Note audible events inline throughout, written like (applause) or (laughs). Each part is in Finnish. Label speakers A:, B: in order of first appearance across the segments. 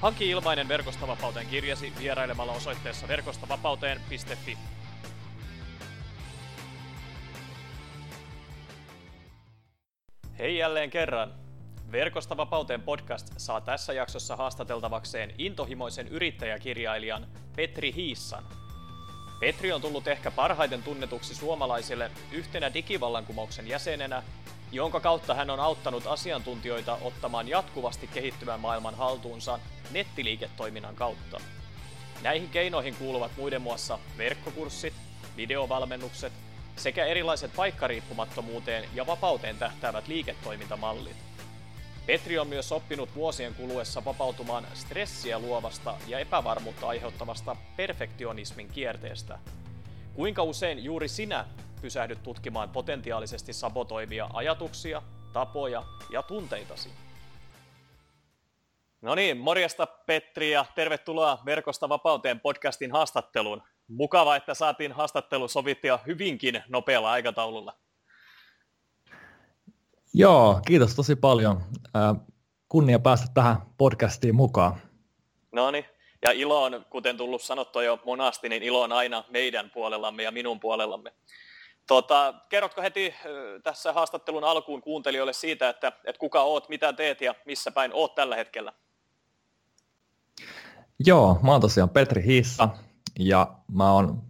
A: Hanki ilmainen Verkostavapauteen kirjasi vierailemalla osoitteessa verkostavapauteen.fi. Hei jälleen kerran! Verkosta vapauteen podcast saa tässä jaksossa haastateltavakseen intohimoisen yrittäjäkirjailijan Petri Hiissan. Petri on tullut ehkä parhaiten tunnetuksi suomalaisille yhtenä digivallankumouksen jäsenenä jonka kautta hän on auttanut asiantuntijoita ottamaan jatkuvasti kehittyvän maailman haltuunsa nettiliiketoiminnan kautta. Näihin keinoihin kuuluvat muiden muassa verkkokurssit, videovalmennukset sekä erilaiset paikkariippumattomuuteen ja vapauteen tähtäävät liiketoimintamallit. Petri on myös oppinut vuosien kuluessa vapautumaan stressiä luovasta ja epävarmuutta aiheuttavasta perfektionismin kierteestä. Kuinka usein juuri sinä pysähdyt tutkimaan potentiaalisesti sabotoivia ajatuksia, tapoja ja tunteitasi. No niin, morjesta Petri ja tervetuloa Verkosta vapauteen podcastin haastatteluun. Mukava, että saatiin haastattelu sovittua hyvinkin nopealla aikataululla.
B: Joo, kiitos tosi paljon. Kunnia päästä tähän podcastiin mukaan.
A: No niin, ja ilo on, kuten tullut sanottua jo monasti, niin ilo on aina meidän puolellamme ja minun puolellamme. Tota, kerrotko heti tässä haastattelun alkuun kuuntelijoille siitä, että, että kuka oot, mitä teet ja missä päin oot tällä hetkellä?
B: Joo, mä oon tosiaan Petri Hissa ja mä oon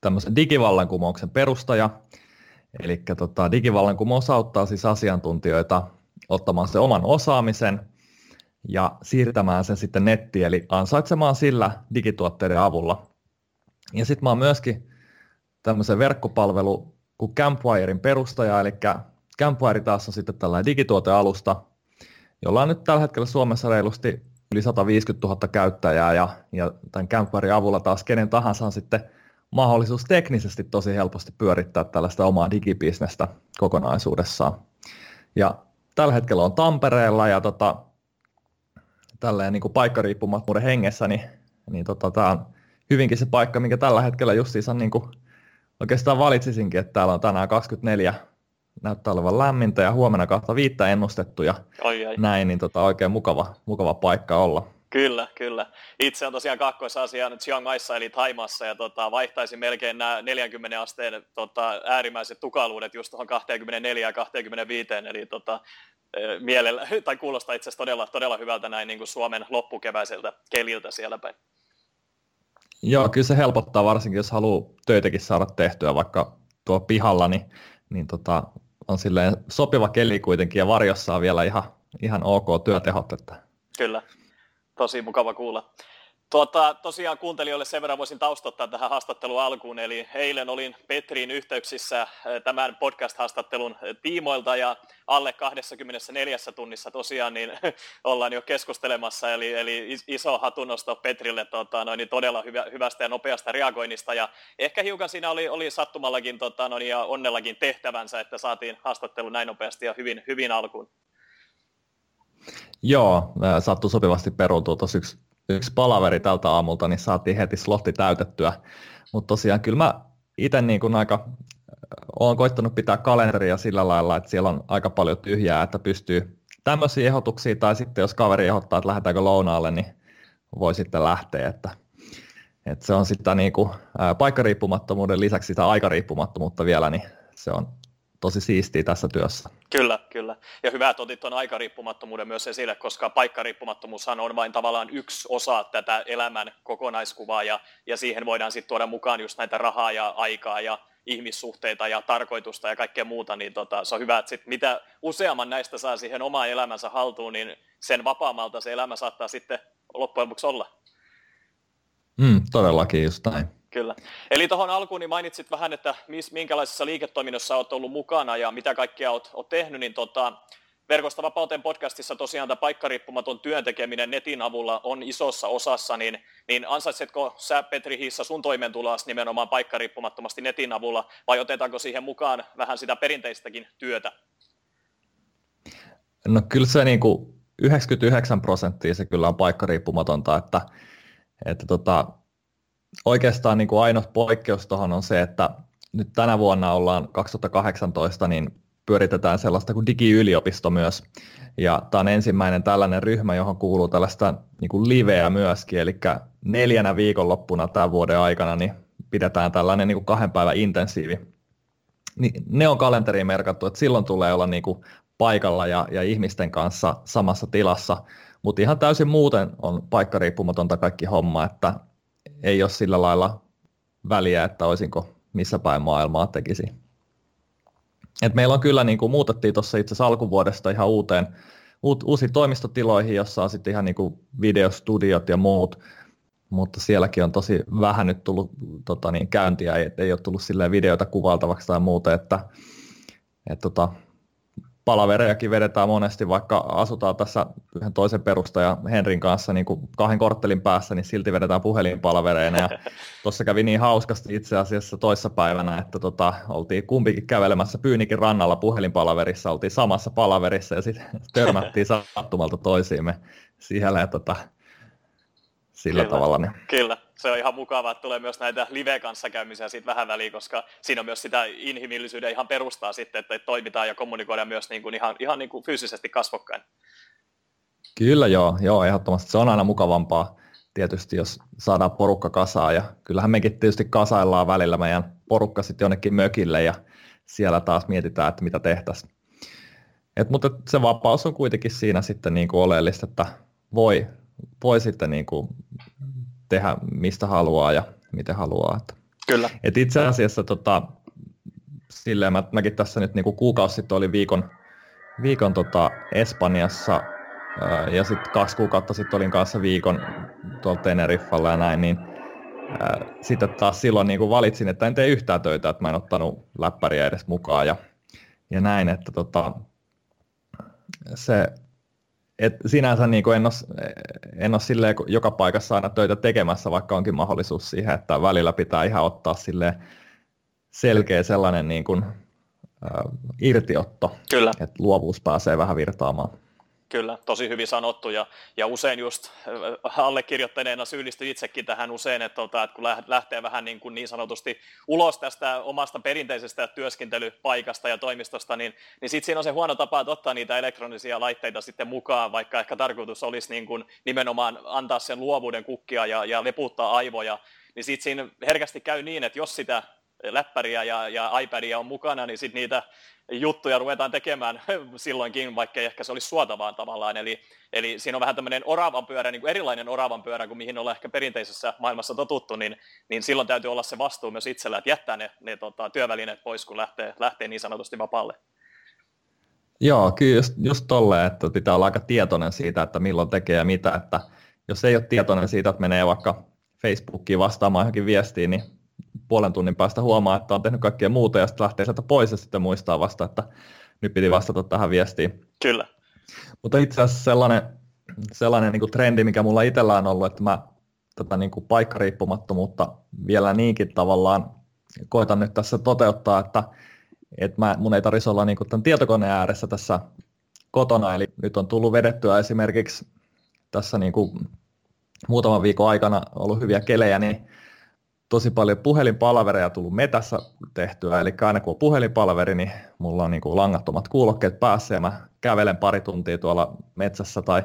B: tämmöisen digivallankumouksen perustaja. Eli tota, digivallankumous auttaa siis asiantuntijoita ottamaan se oman osaamisen ja siirtämään sen sitten nettiin, eli ansaitsemaan sillä digituotteiden avulla. Ja sitten mä oon myöskin tämmöisen verkkopalvelu kuin Campwirein perustaja, eli Campwire taas on sitten tällainen digituotealusta, jolla on nyt tällä hetkellä Suomessa reilusti yli 150 000 käyttäjää ja, ja tämän Campwirein avulla taas kenen tahansa on sitten mahdollisuus teknisesti tosi helposti pyörittää tällaista omaa digibisnestä kokonaisuudessaan. Ja tällä hetkellä on Tampereella ja tota, tälleen niin kuin paikkariippumattomuuden hengessä, niin, niin tota, tämä on hyvinkin se paikka, mikä tällä hetkellä justiinsa niin kuin oikeastaan valitsisinkin, että täällä on tänään 24 näyttää olevan lämmintä ja huomenna kahta viittä ennustettu ja oi, oi. näin, niin tota, oikein mukava, mukava paikka olla.
A: Kyllä, kyllä. Itse on tosiaan kakkoisasian Chiang Maissa eli Taimassa ja tota, vaihtaisin melkein nämä 40 asteen tota, äärimmäiset tukaluudet just tuohon 24 ja 25, eli tota, e, mielellä, (laughs) tai kuulostaa itse asiassa todella, todella hyvältä näin niin kuin Suomen loppukeväiseltä keliltä siellä päin.
B: Joo, kyllä se helpottaa varsinkin, jos haluaa töitäkin saada tehtyä vaikka tuo pihalla, niin, niin tota, on silleen sopiva keli kuitenkin ja varjossa on vielä ihan, ihan ok työtehot. Että...
A: Kyllä, tosi mukava kuulla. Tuota, tosiaan kuuntelijoille sen verran voisin taustottaa tähän haastattelun alkuun, eli eilen olin Petriin yhteyksissä eh, tämän podcast-haastattelun tiimoilta ja alle 24 tunnissa tosiaan niin (laughs) ollaan jo keskustelemassa, eli, eli iso hatunnosto Petrille tota, noin, niin todella hyvä, hyvästä ja nopeasta reagoinnista. Ja ehkä hiukan siinä oli, oli sattumallakin tota, noin, ja onnellakin tehtävänsä, että saatiin haastattelu näin nopeasti ja hyvin, hyvin alkuun.
B: Joo, sattui sopivasti peruuntua tuossa yksi yksi palaveri tältä aamulta, niin saatiin heti slotti täytettyä. Mutta tosiaan kyllä mä itse niin kuin aika olen koittanut pitää kalenteria sillä lailla, että siellä on aika paljon tyhjää, että pystyy tämmöisiä ehdotuksia, tai sitten jos kaveri ehdottaa, että lähdetäänkö lounaalle, niin voi sitten lähteä, että, että se on sitten niin kuin, ää, paikkariippumattomuuden lisäksi sitä aikariippumattomuutta vielä, niin se on tosi siistiä tässä työssä.
A: Kyllä, kyllä. Ja hyvä, että otit tuon aikariippumattomuuden myös esille, koska paikkariippumattomuushan on vain tavallaan yksi osa tätä elämän kokonaiskuvaa, ja, ja siihen voidaan sitten tuoda mukaan just näitä rahaa ja aikaa ja ihmissuhteita ja tarkoitusta ja kaikkea muuta, niin tota, se on hyvä, että sit mitä useamman näistä saa siihen omaan elämänsä haltuun, niin sen vapaamalta se elämä saattaa sitten loppujen lopuksi olla.
B: Mm, todellakin just näin.
A: Kyllä. Eli tuohon alkuun niin mainitsit vähän, että mis, minkälaisessa liiketoiminnassa olet ollut mukana ja mitä kaikkea olet, olet tehnyt, niin tota, Verkosta vapauteen podcastissa tosiaan tämä paikkariippumaton työn tekeminen netin avulla on isossa osassa, niin, niin ansaitsetko sä Petri Hissa sun toimeentuloas nimenomaan paikkariippumattomasti netin avulla, vai otetaanko siihen mukaan vähän sitä perinteistäkin työtä?
B: No kyllä se niin kuin 99 prosenttia se kyllä on paikkariippumatonta, että, että tota, oikeastaan niin kuin ainoa poikkeus tuohon on se, että nyt tänä vuonna ollaan 2018, niin pyöritetään sellaista kuin digiyliopisto myös. Ja tämä on ensimmäinen tällainen ryhmä, johon kuuluu tällaista niin kuin liveä myöskin, eli neljänä viikonloppuna tämän vuoden aikana niin pidetään tällainen niin kuin kahden päivän intensiivi. Niin ne on kalenteriin merkattu, että silloin tulee olla niin kuin paikalla ja, ja ihmisten kanssa samassa tilassa, mutta ihan täysin muuten on paikkariippumatonta kaikki homma, että ei ole sillä lailla väliä, että olisinko missä päin maailmaa tekisi. Et meillä on kyllä, niin kuin muutettiin tuossa itse asiassa alkuvuodesta ihan uuteen, uut, uusiin toimistotiloihin, jossa on sitten ihan niin kuin videostudiot ja muut, mutta sielläkin on tosi vähän nyt tullut tota niin, käyntiä, ei, ei ole tullut silleen videoita kuvaltavaksi tai muuta, että et, tota, palaverejakin vedetään monesti, vaikka asutaan tässä yhden toisen perustajan Henrin kanssa niin kuin kahden korttelin päässä, niin silti vedetään puhelinpalavereina. Ja (laughs) tuossa kävi niin hauskasti itse asiassa toissa päivänä, että tota, oltiin kumpikin kävelemässä Pyynikin rannalla puhelinpalaverissa, oltiin samassa palaverissa ja sitten (laughs) törmättiin sattumalta toisiimme siellä. Ja tota, sillä
A: kyllä,
B: tavalla. Niin.
A: Kyllä, se on ihan mukavaa, että tulee myös näitä live-kanssakäymisiä siitä vähän väliin, koska siinä on myös sitä inhimillisyyden ihan perustaa sitten, että toimitaan ja kommunikoidaan myös niin kuin ihan, ihan niin kuin fyysisesti kasvokkain.
B: Kyllä joo, joo, ehdottomasti se on aina mukavampaa tietysti, jos saadaan porukka kasaan ja kyllähän mekin tietysti kasaillaan välillä meidän porukka sitten jonnekin mökille ja siellä taas mietitään, että mitä tehtäisiin. Et, mutta se vapaus on kuitenkin siinä sitten niin kuin oleellista, että voi voi sitten niin kuin tehdä mistä haluaa ja miten haluaa. Että.
A: Kyllä.
B: Et itse asiassa tota, silleen mä, mäkin tässä nyt niin kuin kuukausi sitten oli viikon, viikon tota Espanjassa ää, ja sitten kaksi kuukautta sitten olin kanssa viikon tuolla Teneriffalla ja näin, niin sitten taas silloin niin kuin valitsin, että en tee yhtään töitä, että mä en ottanut läppäriä edes mukaan ja, ja näin, että tota, se et sinänsä niin kuin en, ole, en ole silleen joka paikassa aina töitä tekemässä, vaikka onkin mahdollisuus siihen, että välillä pitää ihan ottaa sille selkeä sellainen niin kuin, äh, irtiotto,
A: Kyllä.
B: että luovuus pääsee vähän virtaamaan.
A: Kyllä, tosi hyvin sanottu. Ja, ja usein just äh, allekirjoittaneena syyllistyy itsekin tähän usein, että, tota, että kun lähtee vähän niin, kuin niin sanotusti ulos tästä omasta perinteisestä työskentelypaikasta ja toimistosta, niin, niin sitten siinä on se huono tapa, että ottaa niitä elektronisia laitteita sitten mukaan, vaikka ehkä tarkoitus olisi niin kuin nimenomaan antaa sen luovuuden kukkia ja, ja leputtaa aivoja, niin sitten siinä herkästi käy niin, että jos sitä läppäriä ja, ja iPadia on mukana, niin sitten niitä juttuja ruvetaan tekemään (laughs) silloinkin, vaikka ehkä se olisi suotavaa tavallaan. Eli, eli siinä on vähän tämmöinen oravan pyörä, niin kuin erilainen oravan pyörä kuin mihin ollaan ehkä perinteisessä maailmassa totuttu, niin, niin silloin täytyy olla se vastuu myös itsellä, että jättää ne, ne tota, työvälineet pois, kun lähtee, lähtee niin sanotusti vapaalle.
B: Joo, kyllä just, just tolleen, että pitää olla aika tietoinen siitä, että milloin tekee ja mitä, että jos ei ole tietoinen siitä, että menee vaikka Facebookiin vastaamaan johonkin viestiin, niin puolen tunnin päästä huomaa, että on tehnyt kaikkea muuta ja sitten lähtee sieltä pois ja sitten muistaa vasta, että nyt piti vastata tähän viestiin.
A: Kyllä.
B: Mutta itse asiassa sellainen, sellainen niin kuin trendi, mikä mulla itsellä on ollut, että mä tätä niin kuin paikkariippumattomuutta vielä niinkin tavallaan koitan nyt tässä toteuttaa, että, että mä, mun ei tarvitsisi olla niin kuin tämän tietokoneen ääressä tässä kotona, eli nyt on tullut vedettyä esimerkiksi tässä niin kuin muutaman viikon aikana ollut hyviä kelejä, niin tosi paljon puhelinpalvereja tullut metässä tehtyä, eli aina kun on puhelinpalveri, niin mulla on niin kuin langattomat kuulokkeet päässä ja mä kävelen pari tuntia tuolla metsässä tai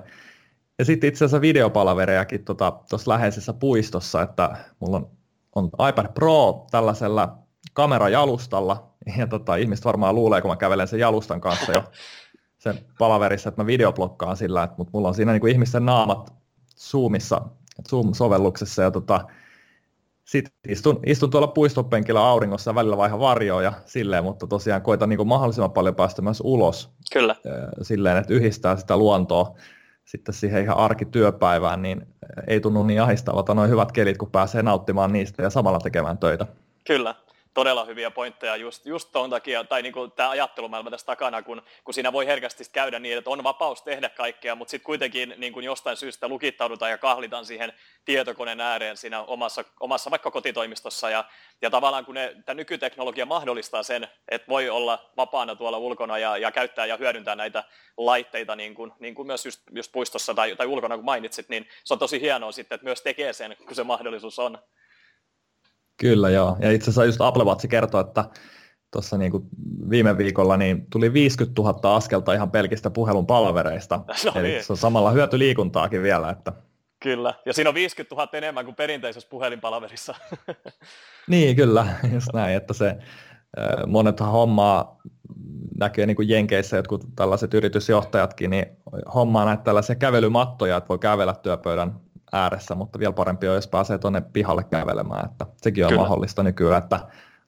B: ja sitten itse asiassa videopalverejakin tuossa tota, läheisessä puistossa, että mulla on, on iPad Pro tällaisella kamerajalustalla, ja tota, ihmiset varmaan luulee, kun mä kävelen sen jalustan kanssa jo sen palaverissa, että mä videoblokkaan sillä, että, mutta mulla on siinä niin kuin ihmisten naamat Zoomissa, Zoom-sovelluksessa, ja tota, sitten istun, istun tuolla puistopenkillä auringossa ja välillä vaihan varjoa ja silleen, mutta tosiaan koitan niin mahdollisimman paljon päästä myös ulos.
A: Kyllä.
B: Silleen, että yhdistää sitä luontoa sitten siihen ihan arkityöpäivään, niin ei tunnu niin ahistavalta noin hyvät kelit, kun pääsee nauttimaan niistä ja samalla tekemään töitä.
A: Kyllä. Todella hyviä pointteja just, just tuon takia, tai niin tämä ajattelumaailma tässä takana, kun, kun siinä voi herkästi käydä niin, että on vapaus tehdä kaikkea, mutta sitten kuitenkin niin kuin jostain syystä lukittaudutaan ja kahlitaan siihen tietokoneen ääreen siinä omassa, omassa vaikka kotitoimistossa, ja, ja tavallaan kun tämä nykyteknologia mahdollistaa sen, että voi olla vapaana tuolla ulkona ja, ja käyttää ja hyödyntää näitä laitteita, niin kuin, niin kuin myös just, just puistossa tai, tai ulkona, kun mainitsit, niin se on tosi hienoa sitten, että myös tekee sen, kun se mahdollisuus on.
B: Kyllä joo, ja itse asiassa just Apple Watch kertoo, että tuossa niin kuin viime viikolla niin tuli 50 000 askelta ihan pelkistä puhelun palvereista. (laughs) No Eli niin. se on samalla hyöty liikuntaakin vielä. Että...
A: Kyllä, ja siinä on 50 000 enemmän kuin perinteisessä puhelinpalverissa. (laughs)
B: niin, kyllä, just näin, että se monet hommaa näkee niin kuin Jenkeissä jotkut tällaiset yritysjohtajatkin, niin hommaa näitä tällaisia kävelymattoja, että voi kävellä työpöydän ääressä, mutta vielä parempi on, jos pääsee tuonne pihalle kävelemään, että sekin on Kyllä. mahdollista nykyään, että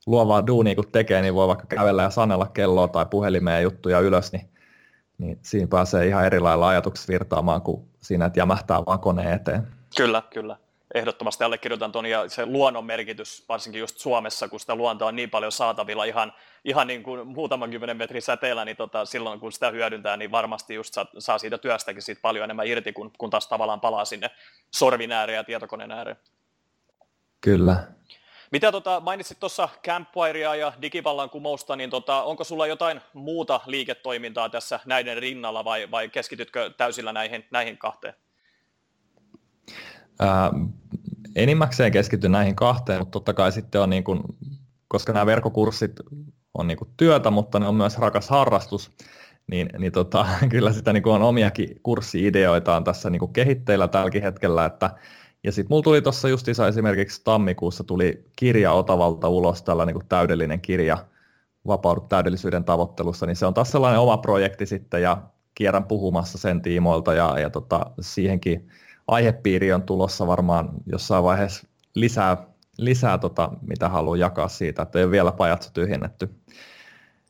B: luovaa duunia kun tekee, niin voi vaikka kävellä ja sanella kelloa tai puhelimeen juttuja ylös, niin, niin siinä pääsee ihan eri lailla ajatukset virtaamaan kuin siinä, että jämähtää vaan koneen eteen.
A: Kyllä, kyllä ehdottomasti allekirjoitan tuon ja se luonnon merkitys, varsinkin just Suomessa, kun sitä luontoa on niin paljon saatavilla ihan, ihan niin kuin muutaman kymmenen metrin säteellä, niin tota, silloin kun sitä hyödyntää, niin varmasti just saa, saa siitä työstäkin siitä paljon enemmän irti, kun, kun taas tavallaan palaa sinne sorvin ääreen ja tietokoneen ääreen.
B: Kyllä.
A: Mitä tota, mainitsit tuossa Campfirea ja digivallankumousta, niin tota, onko sulla jotain muuta liiketoimintaa tässä näiden rinnalla vai, vai keskitytkö täysillä näihin, näihin kahteen?
B: Enimmäkseen keskity näihin kahteen, mutta totta kai sitten on niin kuin, koska nämä verkkokurssit on niin kuin työtä, mutta ne on myös rakas harrastus, niin, niin tota, (laughs) kyllä sitä niin kuin on omiakin kurssi-ideoita on tässä niin kuin kehitteillä tälläkin hetkellä, että ja sitten mulla tuli tuossa justiinsa esimerkiksi tammikuussa tuli kirja Otavalta ulos, tällä niin kuin täydellinen kirja Vapaudu täydellisyyden tavoittelussa, niin se on taas sellainen oma projekti sitten ja kierrän puhumassa sen tiimoilta ja, ja tota, siihenkin aihepiiri on tulossa varmaan jossain vaiheessa lisää, lisää tota, mitä haluan jakaa siitä, että ei ole vielä pajatso tyhjennetty.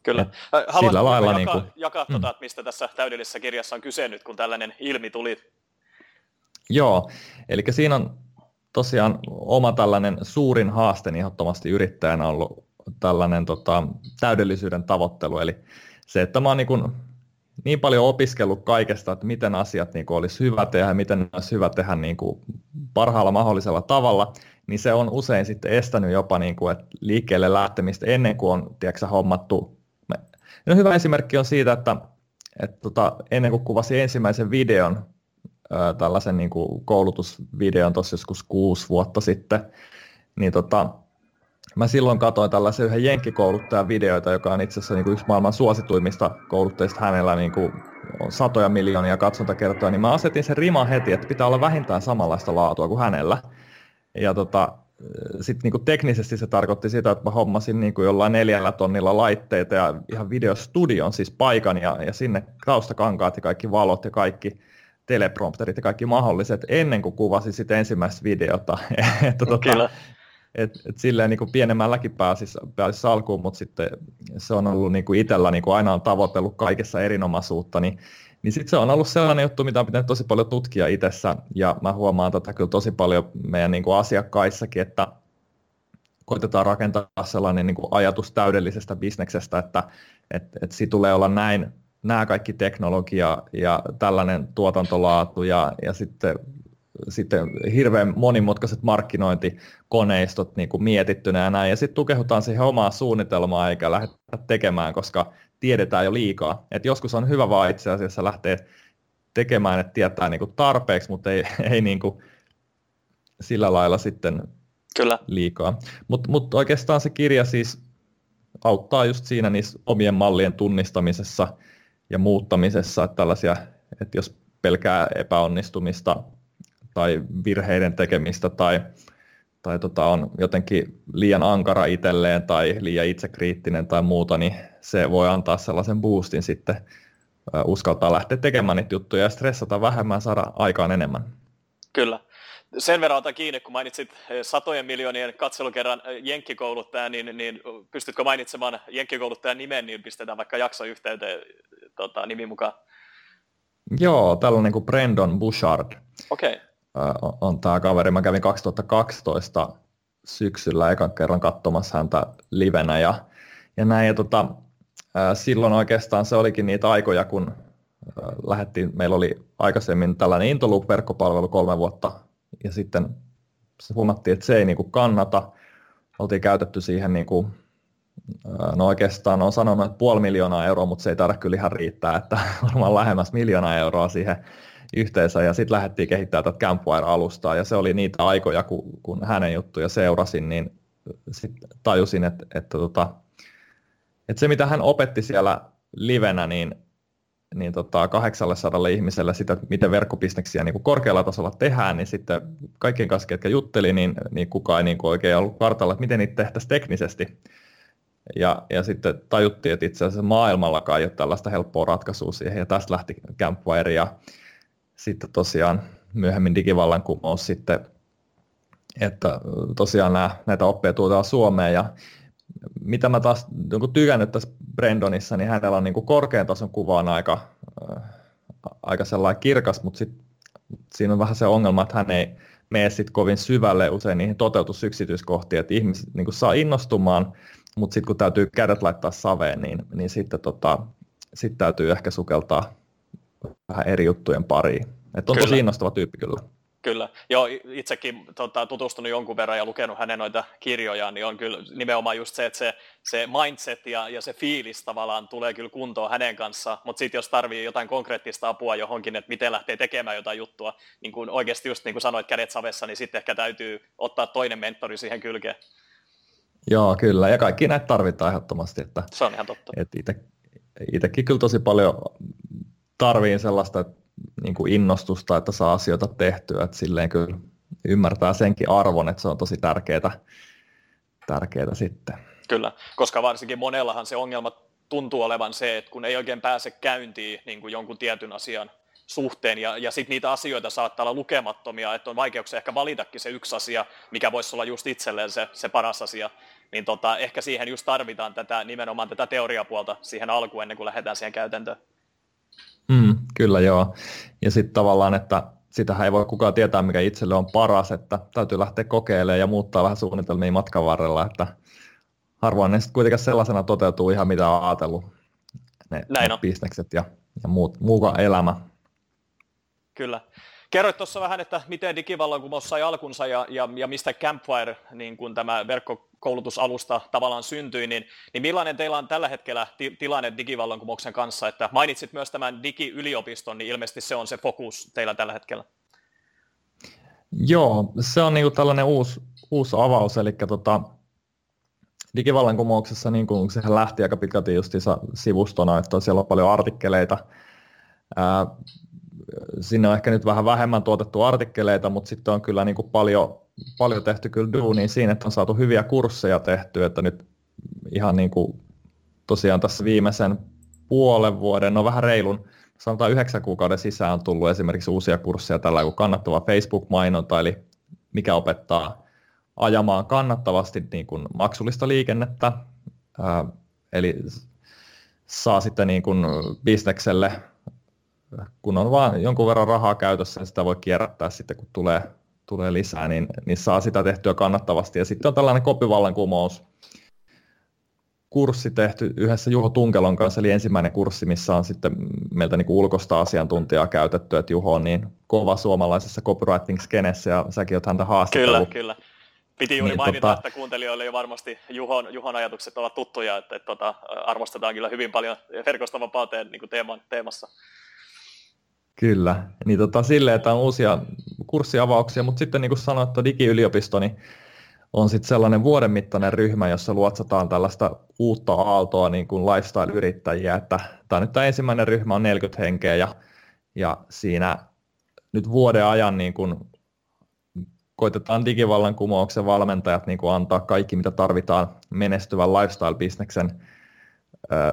A: Kyllä. Haluaisitko sillä lailla jakaa, niin kuin, jakaa mm. tuota, että mistä tässä täydellisessä kirjassa on kyse nyt, kun tällainen ilmi tuli?
B: Joo, eli siinä on tosiaan oma tällainen suurin haaste ehdottomasti yrittäjänä ollut tällainen tota, täydellisyyden tavoittelu, eli se, että mä oon niin kuin niin paljon opiskellut kaikesta, että miten asiat niin kuin olisi hyvä tehdä, miten olisi hyvä tehdä niin kuin parhaalla mahdollisella tavalla, niin se on usein sitten estänyt jopa niin kuin, että liikkeelle lähtemistä ennen kuin on tiedätkö, hommattu. No, hyvä esimerkki on siitä, että, että tota, ennen kuin kuvasin ensimmäisen videon, tällaisen niin kuin koulutusvideon tuossa joskus kuusi vuotta sitten, niin tota, Mä silloin katsoin tällaisen yhden jenkkikouluttajan videoita, joka on itse asiassa niin kuin yksi maailman suosituimmista kouluttajista hänellä niin kuin on satoja miljoonia katsontakertoja, niin mä asetin sen rima heti, että pitää olla vähintään samanlaista laatua kuin hänellä. Ja tota, sitten niin teknisesti se tarkoitti sitä, että mä hommasin niin kuin jollain neljällä tonnilla laitteita ja ihan videostudion siis paikan ja, ja sinne taustakankaat ja kaikki valot ja kaikki teleprompterit ja kaikki mahdolliset ennen kuin kuvasin sitten ensimmäistä videota. (laughs) että tota, et, et silleen niin kuin pienemmälläkin pääsisi, pääsisi alkuun, mutta sitten se on ollut niin kuin itsellä niin kuin aina on tavoitellut kaikessa erinomaisuutta, niin, niin sitten se on ollut sellainen juttu, mitä pitänyt tosi paljon tutkia itsessä, ja mä huomaan tätä kyllä tosi paljon meidän niin kuin asiakkaissakin, että koitetaan rakentaa sellainen niin kuin ajatus täydellisestä bisneksestä, että et, et siitä tulee olla näin, nämä kaikki teknologia ja tällainen tuotantolaatu ja, ja sitten sitten hirveän monimutkaiset markkinointikoneistot niin kuin mietittynä ja näin, ja sitten tukehutaan siihen omaa suunnitelmaa eikä lähdetä tekemään, koska tiedetään jo liikaa. Et joskus on hyvä vaan itse asiassa lähteä tekemään, että tietää niin kuin tarpeeksi, mutta ei, (laughs) ei niin kuin sillä lailla sitten Kyllä. liikaa. Mutta mut oikeastaan se kirja siis auttaa just siinä niissä omien mallien tunnistamisessa ja muuttamisessa, että tällaisia, että jos pelkää epäonnistumista tai virheiden tekemistä tai, tai tota, on jotenkin liian ankara itselleen tai liian itsekriittinen tai muuta, niin se voi antaa sellaisen boostin sitten uskaltaa lähteä tekemään niitä juttuja ja stressata vähemmän, saada aikaan enemmän.
A: Kyllä. Sen verran otan kiinni, kun mainitsit satojen miljoonien katselukerran jenkkikouluttajan, niin, niin pystytkö mainitsemaan jenkkikouluttajan nimen, niin pistetään vaikka jaksoyhteyteen tota, nimi mukaan.
B: Joo, tällainen kuin Brandon Bouchard.
A: Okei. Okay
B: on tämä kaveri. Mä kävin 2012 syksyllä ekan kerran katsomassa häntä livenä ja, ja näin. Ja tota, silloin oikeastaan se olikin niitä aikoja, kun lähdettiin, meillä oli aikaisemmin tällainen Intoloop-verkkopalvelu kolme vuotta ja sitten se huomattiin, että se ei niin kuin kannata. Oltiin käytetty siihen niin kuin No oikeastaan on sanonut, että puoli miljoonaa euroa, mutta se ei taida kyllä ihan riittää, että (laughs) varmaan lähemmäs miljoonaa euroa siihen yhteensä. Ja sitten lähdettiin kehittämään tätä Campfire-alustaa, ja se oli niitä aikoja, kun, kun hänen juttuja seurasin, niin sitten tajusin, että, että, tota, että se mitä hän opetti siellä livenä, niin, niin tota 800 ihmiselle sitä, että miten verkkobisneksiä niin kuin korkealla tasolla tehdään, niin sitten kaikkien kanssa, ketkä jutteli, niin, niin kukaan ei niin kuin oikein ollut kartalla, että miten niitä tehtäisiin teknisesti. Ja, ja sitten tajuttiin, että itse asiassa maailmallakaan ei ole tällaista helppoa ratkaisua siihen, ja tästä lähti Campfire, ja sitten tosiaan myöhemmin digivallankumous sitten, että tosiaan nämä, näitä oppeja tuotaan Suomeen, ja mitä mä taas niin tykännyt tässä Brendonissa, niin hänellä on niin kuin korkean tason kuva on aika, äh, aika sellainen kirkas, mutta sit, siinä on vähän se ongelma, että hän ei mene sit kovin syvälle. Usein niihin toteutusyksityiskohtiin, että ihmiset niin kuin saa innostumaan, mutta sitten kun täytyy kädet laittaa saveen, niin, niin sitten tota, sit täytyy ehkä sukeltaa vähän eri juttujen pariin. Et on kyllä. tosi innostava tyyppi kyllä.
A: Kyllä, joo, itsekin tota, tutustunut jonkun verran ja lukenut hänen noita kirjojaan, niin on kyllä nimenomaan just se, että se, se mindset ja, ja se fiilis tavallaan tulee kyllä kuntoon hänen kanssaan, mutta sitten jos tarvii jotain konkreettista apua johonkin, että miten lähtee tekemään jotain juttua, niin kuin oikeasti just niin kuin sanoit kädet savessa, niin sitten ehkä täytyy ottaa toinen mentori siihen kylkeen.
B: Joo, kyllä. Ja kaikki näitä tarvitaan ehdottomasti. Että,
A: Se on ihan totta.
B: Että ite, itsekin kyllä tosi paljon tarviin sellaista niin kuin innostusta, että saa asioita tehtyä. Että silleen kyllä ymmärtää senkin arvon, että se on tosi tärkeää, tärkeää sitten.
A: Kyllä, koska varsinkin monellahan se ongelma tuntuu olevan se, että kun ei oikein pääse käyntiin niin kuin jonkun tietyn asian suhteen, ja, ja sitten niitä asioita saattaa olla lukemattomia, että on vaikeuksia ehkä valitakin se yksi asia, mikä voisi olla just itselleen se, se paras asia, niin tota, ehkä siihen just tarvitaan tätä, nimenomaan tätä teoriapuolta siihen alkuun ennen kuin lähdetään siihen käytäntöön.
B: Mm, kyllä joo, ja sitten tavallaan, että sitähän ei voi kukaan tietää, mikä itselle on paras, että täytyy lähteä kokeilemaan ja muuttaa vähän suunnitelmia matkan varrella, että harvoin ne sitten kuitenkaan sellaisena toteutuu ihan mitä on ajatellut, ne, Näin ne on. bisnekset ja, ja muut, muukaan elämä.
A: Kyllä. Kerroit tuossa vähän, että miten digivallankumous sai alkunsa ja, ja, ja mistä Campfire, niin kun tämä verkkokoulutusalusta tavallaan syntyi, niin, niin millainen teillä on tällä hetkellä ti, tilanne digivallankumouksen kanssa? Että mainitsit myös tämän digiyliopiston, niin ilmeisesti se on se fokus teillä tällä hetkellä.
B: Joo, se on niin tällainen uusi, uusi avaus, eli tota, digivallankumouksessa niin kuin sehän lähti aika pitkälti justiinsa sivustona, että siellä on paljon artikkeleita, ää, sinne on ehkä nyt vähän vähemmän tuotettu artikkeleita, mutta sitten on kyllä niin kuin paljon, paljon tehty kyllä duunia siinä, että on saatu hyviä kursseja tehty, että nyt ihan niin kuin tosiaan tässä viimeisen puolen vuoden, no vähän reilun, sanotaan yhdeksän kuukauden sisään on tullut esimerkiksi uusia kursseja tällä kuin kannattava Facebook-mainonta, eli mikä opettaa ajamaan kannattavasti niin kuin maksullista liikennettä, eli saa sitten niin kuin bisnekselle kun on vaan jonkun verran rahaa käytössä, niin sitä voi kierrättää sitten, kun tulee, tulee lisää, niin, niin saa sitä tehtyä kannattavasti. Ja sitten on tällainen kopivallankumous, kurssi tehty yhdessä Juho Tunkelon kanssa, eli ensimmäinen kurssi, missä on sitten meiltä niin ulkoista asiantuntijaa käytetty, että Juho on niin kova suomalaisessa copywriting-skenessä, ja säkin olet häntä haastatellut.
A: Kyllä, kyllä. Piti juuri niin, mainita, tota... että kuuntelijoille jo varmasti Juhon, Juhon ajatukset ovat tuttuja, että, että, että arvostetaan kyllä hyvin paljon verkostavapauteen niin teeman, teemassa.
B: Kyllä, niin tota, silleen, että on uusia kurssiavauksia, mutta sitten niin kuin sanoit, että digiyliopisto niin on sitten sellainen vuoden mittainen ryhmä, jossa luotsataan tällaista uutta aaltoa niin kuin lifestyle-yrittäjiä, että tämä nyt tämä ensimmäinen ryhmä on 40 henkeä ja, ja siinä nyt vuoden ajan niin kuin koitetaan digivallankumouksen valmentajat niin kuin antaa kaikki, mitä tarvitaan menestyvän lifestyle-bisneksen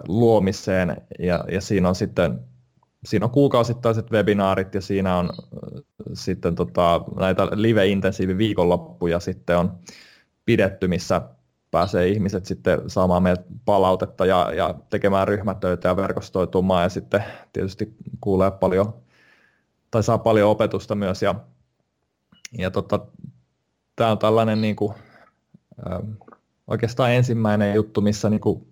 B: luomiseen. Ja, ja siinä on sitten siinä on kuukausittaiset webinaarit ja siinä on sitten tota, näitä live-intensiivi viikonloppuja sitten on pidetty, missä pääsee ihmiset sitten saamaan meiltä palautetta ja, ja tekemään ryhmätöitä ja verkostoitumaan. Ja sitten tietysti kuulee paljon tai saa paljon opetusta myös. Ja, ja tota, tämä on tällainen niin kuin oikeastaan ensimmäinen juttu, missä niin kuin,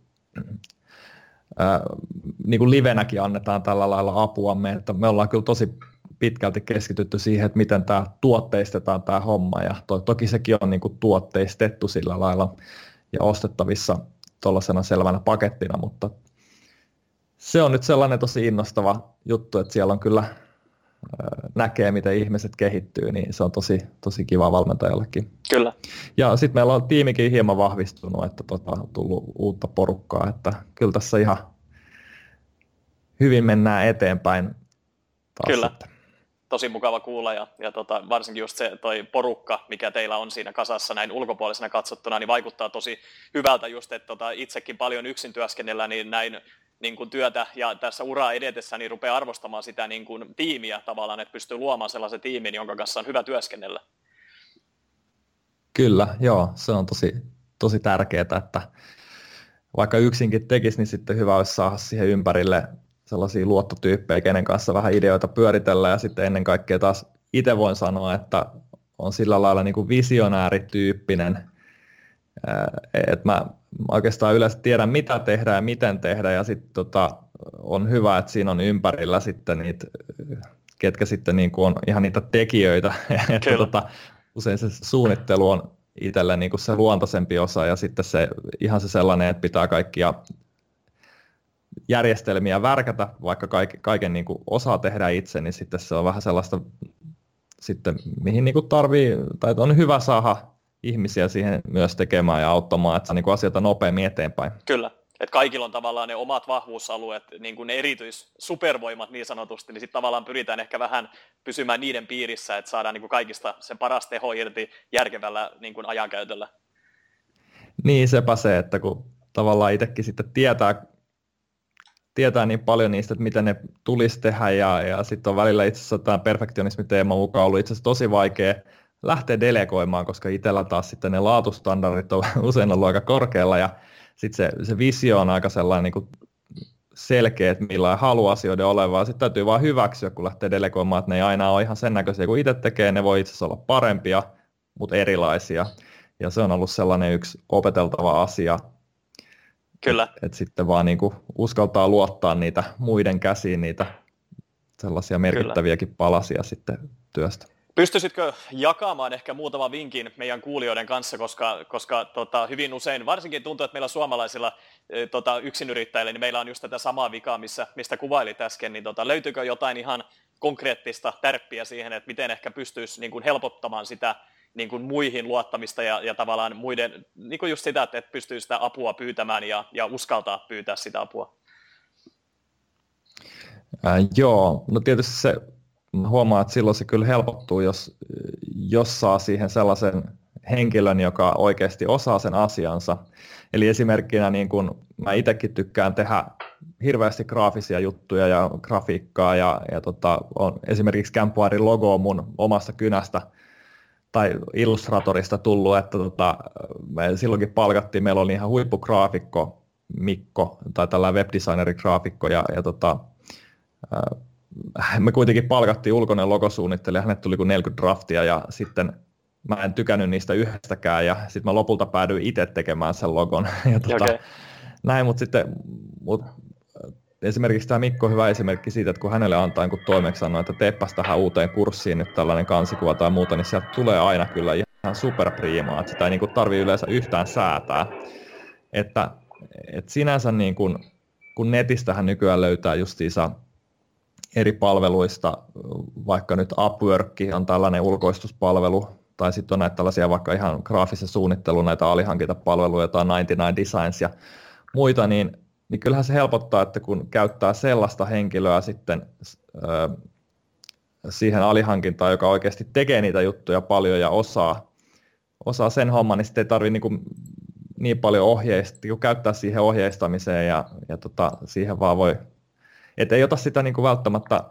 B: niin kuin livenäkin annetaan tällä lailla apuamme, että me ollaan kyllä tosi pitkälti keskitytty siihen, että miten tämä tuotteistetaan tämä homma. Ja to, toki sekin on niin kuin tuotteistettu sillä lailla ja ostettavissa tuollaisena selvänä pakettina, mutta se on nyt sellainen tosi innostava juttu, että siellä on kyllä näkee, miten ihmiset kehittyy, niin se on tosi, tosi kiva valmentajallekin.
A: Kyllä.
B: Ja sitten meillä on tiimikin hieman vahvistunut, että tota, on tullut uutta porukkaa, että kyllä tässä ihan hyvin mennään eteenpäin. Taas
A: kyllä. Sitten. Tosi mukava kuulla ja, ja tota, varsinkin just se toi porukka, mikä teillä on siinä kasassa näin ulkopuolisena katsottuna, niin vaikuttaa tosi hyvältä just, että tota, itsekin paljon yksin työskennellä, niin näin niin kuin työtä ja tässä uraa edetessä niin rupeaa arvostamaan sitä niin kuin tiimiä tavallaan, että pystyy luomaan sellaisen tiimin, jonka kanssa on hyvä työskennellä.
B: Kyllä, joo, se on tosi, tosi tärkeää, että vaikka yksinkin tekisi, niin sitten hyvä olisi saada siihen ympärille sellaisia luottotyyppejä, kenen kanssa vähän ideoita pyöritellä ja sitten ennen kaikkea taas itse voin sanoa, että on sillä lailla niin kuin visionäärityyppinen, että mä oikeastaan yleensä tiedän, mitä tehdään ja miten tehdään, ja sitten tota, on hyvä, että siinä on ympärillä sitten niitä, ketkä sitten niin kuin on ihan niitä tekijöitä, (laughs) että tota, usein se suunnittelu on itselle niin kuin se luontaisempi osa, ja sitten se ihan se sellainen, että pitää kaikkia järjestelmiä värkätä, vaikka kaiken, kaiken niin kuin osaa tehdä itse, niin sitten se on vähän sellaista, sitten, mihin niin kuin tarvii, tai on hyvä saada ihmisiä siihen myös tekemään ja auttamaan, että saa niin kuin asioita nopeammin eteenpäin.
A: Kyllä, että kaikilla on tavallaan ne omat vahvuusalueet, niin kuin ne erityissupervoimat niin sanotusti, niin sitten tavallaan pyritään ehkä vähän pysymään niiden piirissä, että saadaan niin kuin kaikista sen paras teho irti järkevällä niin kuin ajankäytöllä.
B: Niin, sepä se, että kun tavallaan itsekin sitten tietää, tietää niin paljon niistä, että miten ne tulisi tehdä, ja, ja sitten on välillä itse asiassa tämä perfektionismi-teema mukaan ollut itse asiassa tosi vaikea lähteä delegoimaan, koska itsellä taas sitten ne laatustandardit on (laughs) usein ollut aika korkealla ja sitten se, se visio on aika sellainen niin kuin selkeä, että millä haluaa asioiden olevan. Sitten täytyy vain hyväksyä, kun lähtee delegoimaan, että ne ei aina ole ihan sen näköisiä kuin itse tekee, ne voi itse asiassa olla parempia, mutta erilaisia. Ja se on ollut sellainen yksi opeteltava asia.
A: Kyllä.
B: Että et sitten vaan niin kuin uskaltaa luottaa niitä muiden käsiin, niitä sellaisia merkittäviäkin Kyllä. palasia sitten työstä.
A: Pystyisitkö jakamaan ehkä muutaman vinkin meidän kuulijoiden kanssa, koska, koska tota, hyvin usein, varsinkin tuntuu, että meillä suomalaisilla tota, yksinyrittäjillä, niin meillä on just tätä samaa vikaa, missä, mistä kuvailit äsken, niin tota, löytyykö jotain ihan konkreettista tärppiä siihen, että miten ehkä pystyisi niin kuin helpottamaan sitä niin kuin muihin luottamista ja, ja tavallaan muiden, niin kuin just sitä, että pystyy sitä apua pyytämään ja, ja uskaltaa pyytää sitä apua?
B: Äh, joo, no tietysti se huomaa, että silloin se kyllä helpottuu, jos, jos saa siihen sellaisen henkilön, joka oikeasti osaa sen asiansa. Eli esimerkkinä niin kun mä itsekin tykkään tehdä hirveästi graafisia juttuja ja grafiikkaa ja, ja tota, on esimerkiksi Campuarin logo mun omasta kynästä tai Illustratorista tullut, että tota, me silloinkin palkattiin, meillä oli ihan huippugraafikko Mikko tai tällainen webdesigneri-graafikko ja, ja tota, me kuitenkin palkattiin ulkoinen logosuunnittelija, hänet tuli kuin 40 draftia ja sitten mä en tykännyt niistä yhdestäkään ja sitten mä lopulta päädyin itse tekemään sen logon. (laughs) Ja tuota, okay. Näin, mutta sitten mut, esimerkiksi tämä Mikko on hyvä esimerkki siitä, että kun hänelle antaa jonkun toimeksiannon, että teeppäs tähän uuteen kurssiin nyt tällainen kansikuva tai muuta, niin sieltä tulee aina kyllä ihan superpriimaa, että sitä ei niin tarvitse yleensä yhtään säätää. Että, että sinänsä niin kuin, kun netistähän nykyään löytää justiinsa eri palveluista, vaikka nyt Upwork on tällainen ulkoistuspalvelu, tai sitten on näitä tällaisia vaikka ihan graafisen suunnittelun näitä alihankintapalveluja, tai 99 Designs ja muita, niin, niin kyllähän se helpottaa, että kun käyttää sellaista henkilöä sitten ö, siihen alihankintaan, joka oikeasti tekee niitä juttuja paljon ja osaa, osaa sen homman, niin sitten ei tarvitse niin, niin paljon ohjeista, kun käyttää siihen ohjeistamiseen ja, ja tota, siihen vaan voi että ei ota sitä niin kuin välttämättä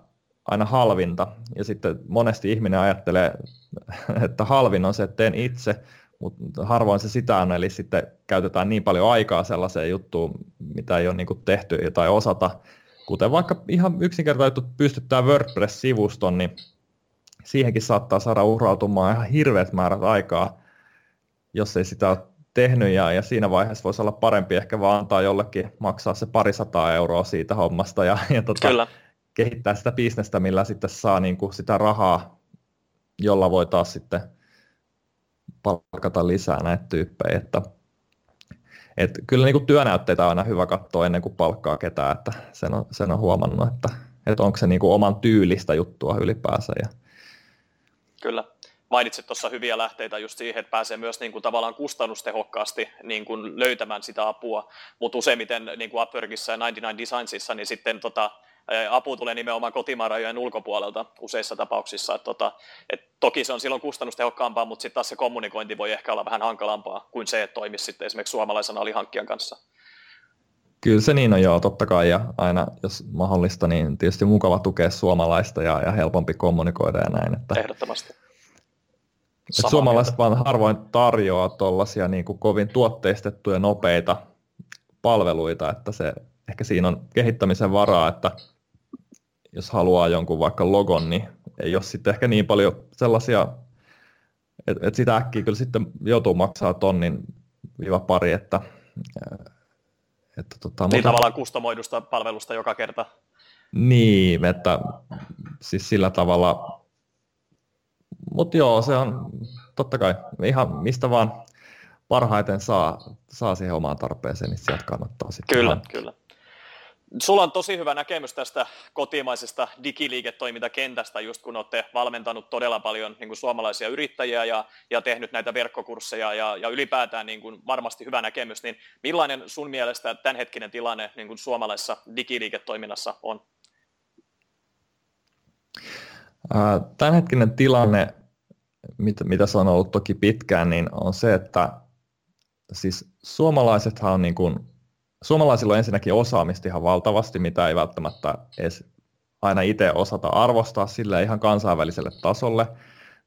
B: aina halvinta. Ja sitten monesti ihminen ajattelee, (laughs) että halvin on se, että teen itse, mutta harvoin se sitä on, eli sitten käytetään niin paljon aikaa sellaiseen juttuun, mitä ei ole niin kuin tehty tai osata. Kuten vaikka ihan yksinkertaisesti pystyttää WordPress-sivuston, niin siihenkin saattaa saada urautumaan ihan hirveät määrät aikaa, jos ei sitä ole tehnyt ja, ja siinä vaiheessa voisi olla parempi ehkä vaan antaa jollekin maksaa se parisataa euroa siitä hommasta ja, ja tota, Kyllä. kehittää sitä bisnestä, millä sitten saa niin kuin sitä rahaa, jolla voi taas sitten palkata lisää näitä tyyppejä. Että, et kyllä niin kuin työnäytteitä on aina hyvä katsoa ennen kuin palkkaa ketään, että sen on, sen on huomannut, että, että onko se niin kuin oman tyylistä juttua ylipäänsä. Ja...
A: Kyllä mainitsit tuossa hyviä lähteitä just siihen, että pääsee myös niin kuin tavallaan kustannustehokkaasti niin kuin löytämään sitä apua, mutta useimmiten niin kuin Upworkissa ja 99 Designsissa, niin sitten tota, apu tulee nimenomaan kotimaan rajojen ulkopuolelta useissa tapauksissa. Et tota, et toki se on silloin kustannustehokkaampaa, mutta sitten taas se kommunikointi voi ehkä olla vähän hankalampaa kuin se, että toimisi sitten esimerkiksi suomalaisen alihankkijan kanssa.
B: Kyllä se niin on joo, totta kai, ja aina jos mahdollista, niin tietysti mukava tukea suomalaista ja, ja helpompi kommunikoida ja näin. Että,
A: Ehdottomasti.
B: Että suomalaiset vaan harvoin tarjoaa tuollaisia niin kuin kovin tuotteistettuja nopeita palveluita, että se, ehkä siinä on kehittämisen varaa, että jos haluaa jonkun vaikka logon, niin ei ole sitten ehkä niin paljon sellaisia, että, että sitä äkkiä kyllä sitten joutuu maksaa tonnin viiva pari, että,
A: että tota, niin mutta, tavallaan kustomoidusta palvelusta joka kerta.
B: Niin, että siis sillä tavalla mutta joo, se on totta kai ihan mistä vaan parhaiten saa, saa siihen omaan tarpeeseen, niin sieltä kannattaa sitten.
A: Kyllä, hankkia. kyllä. Sulla on tosi hyvä näkemys tästä kotimaisesta digiliiketoimintakentästä, just kun olette valmentanut todella paljon niin kuin suomalaisia yrittäjiä ja, ja tehnyt näitä verkkokursseja ja, ja ylipäätään niin kuin varmasti hyvä näkemys, niin millainen sun mielestä tämänhetkinen tilanne niin kuin suomalaisessa digiliiketoiminnassa on?
B: Tämänhetkinen tilanne, mitä, mitä se on ollut toki pitkään, niin on se, että siis suomalaisethan on niin kuin, suomalaisilla on ensinnäkin osaamista ihan valtavasti, mitä ei välttämättä edes aina itse osata arvostaa sille ihan kansainväliselle tasolle.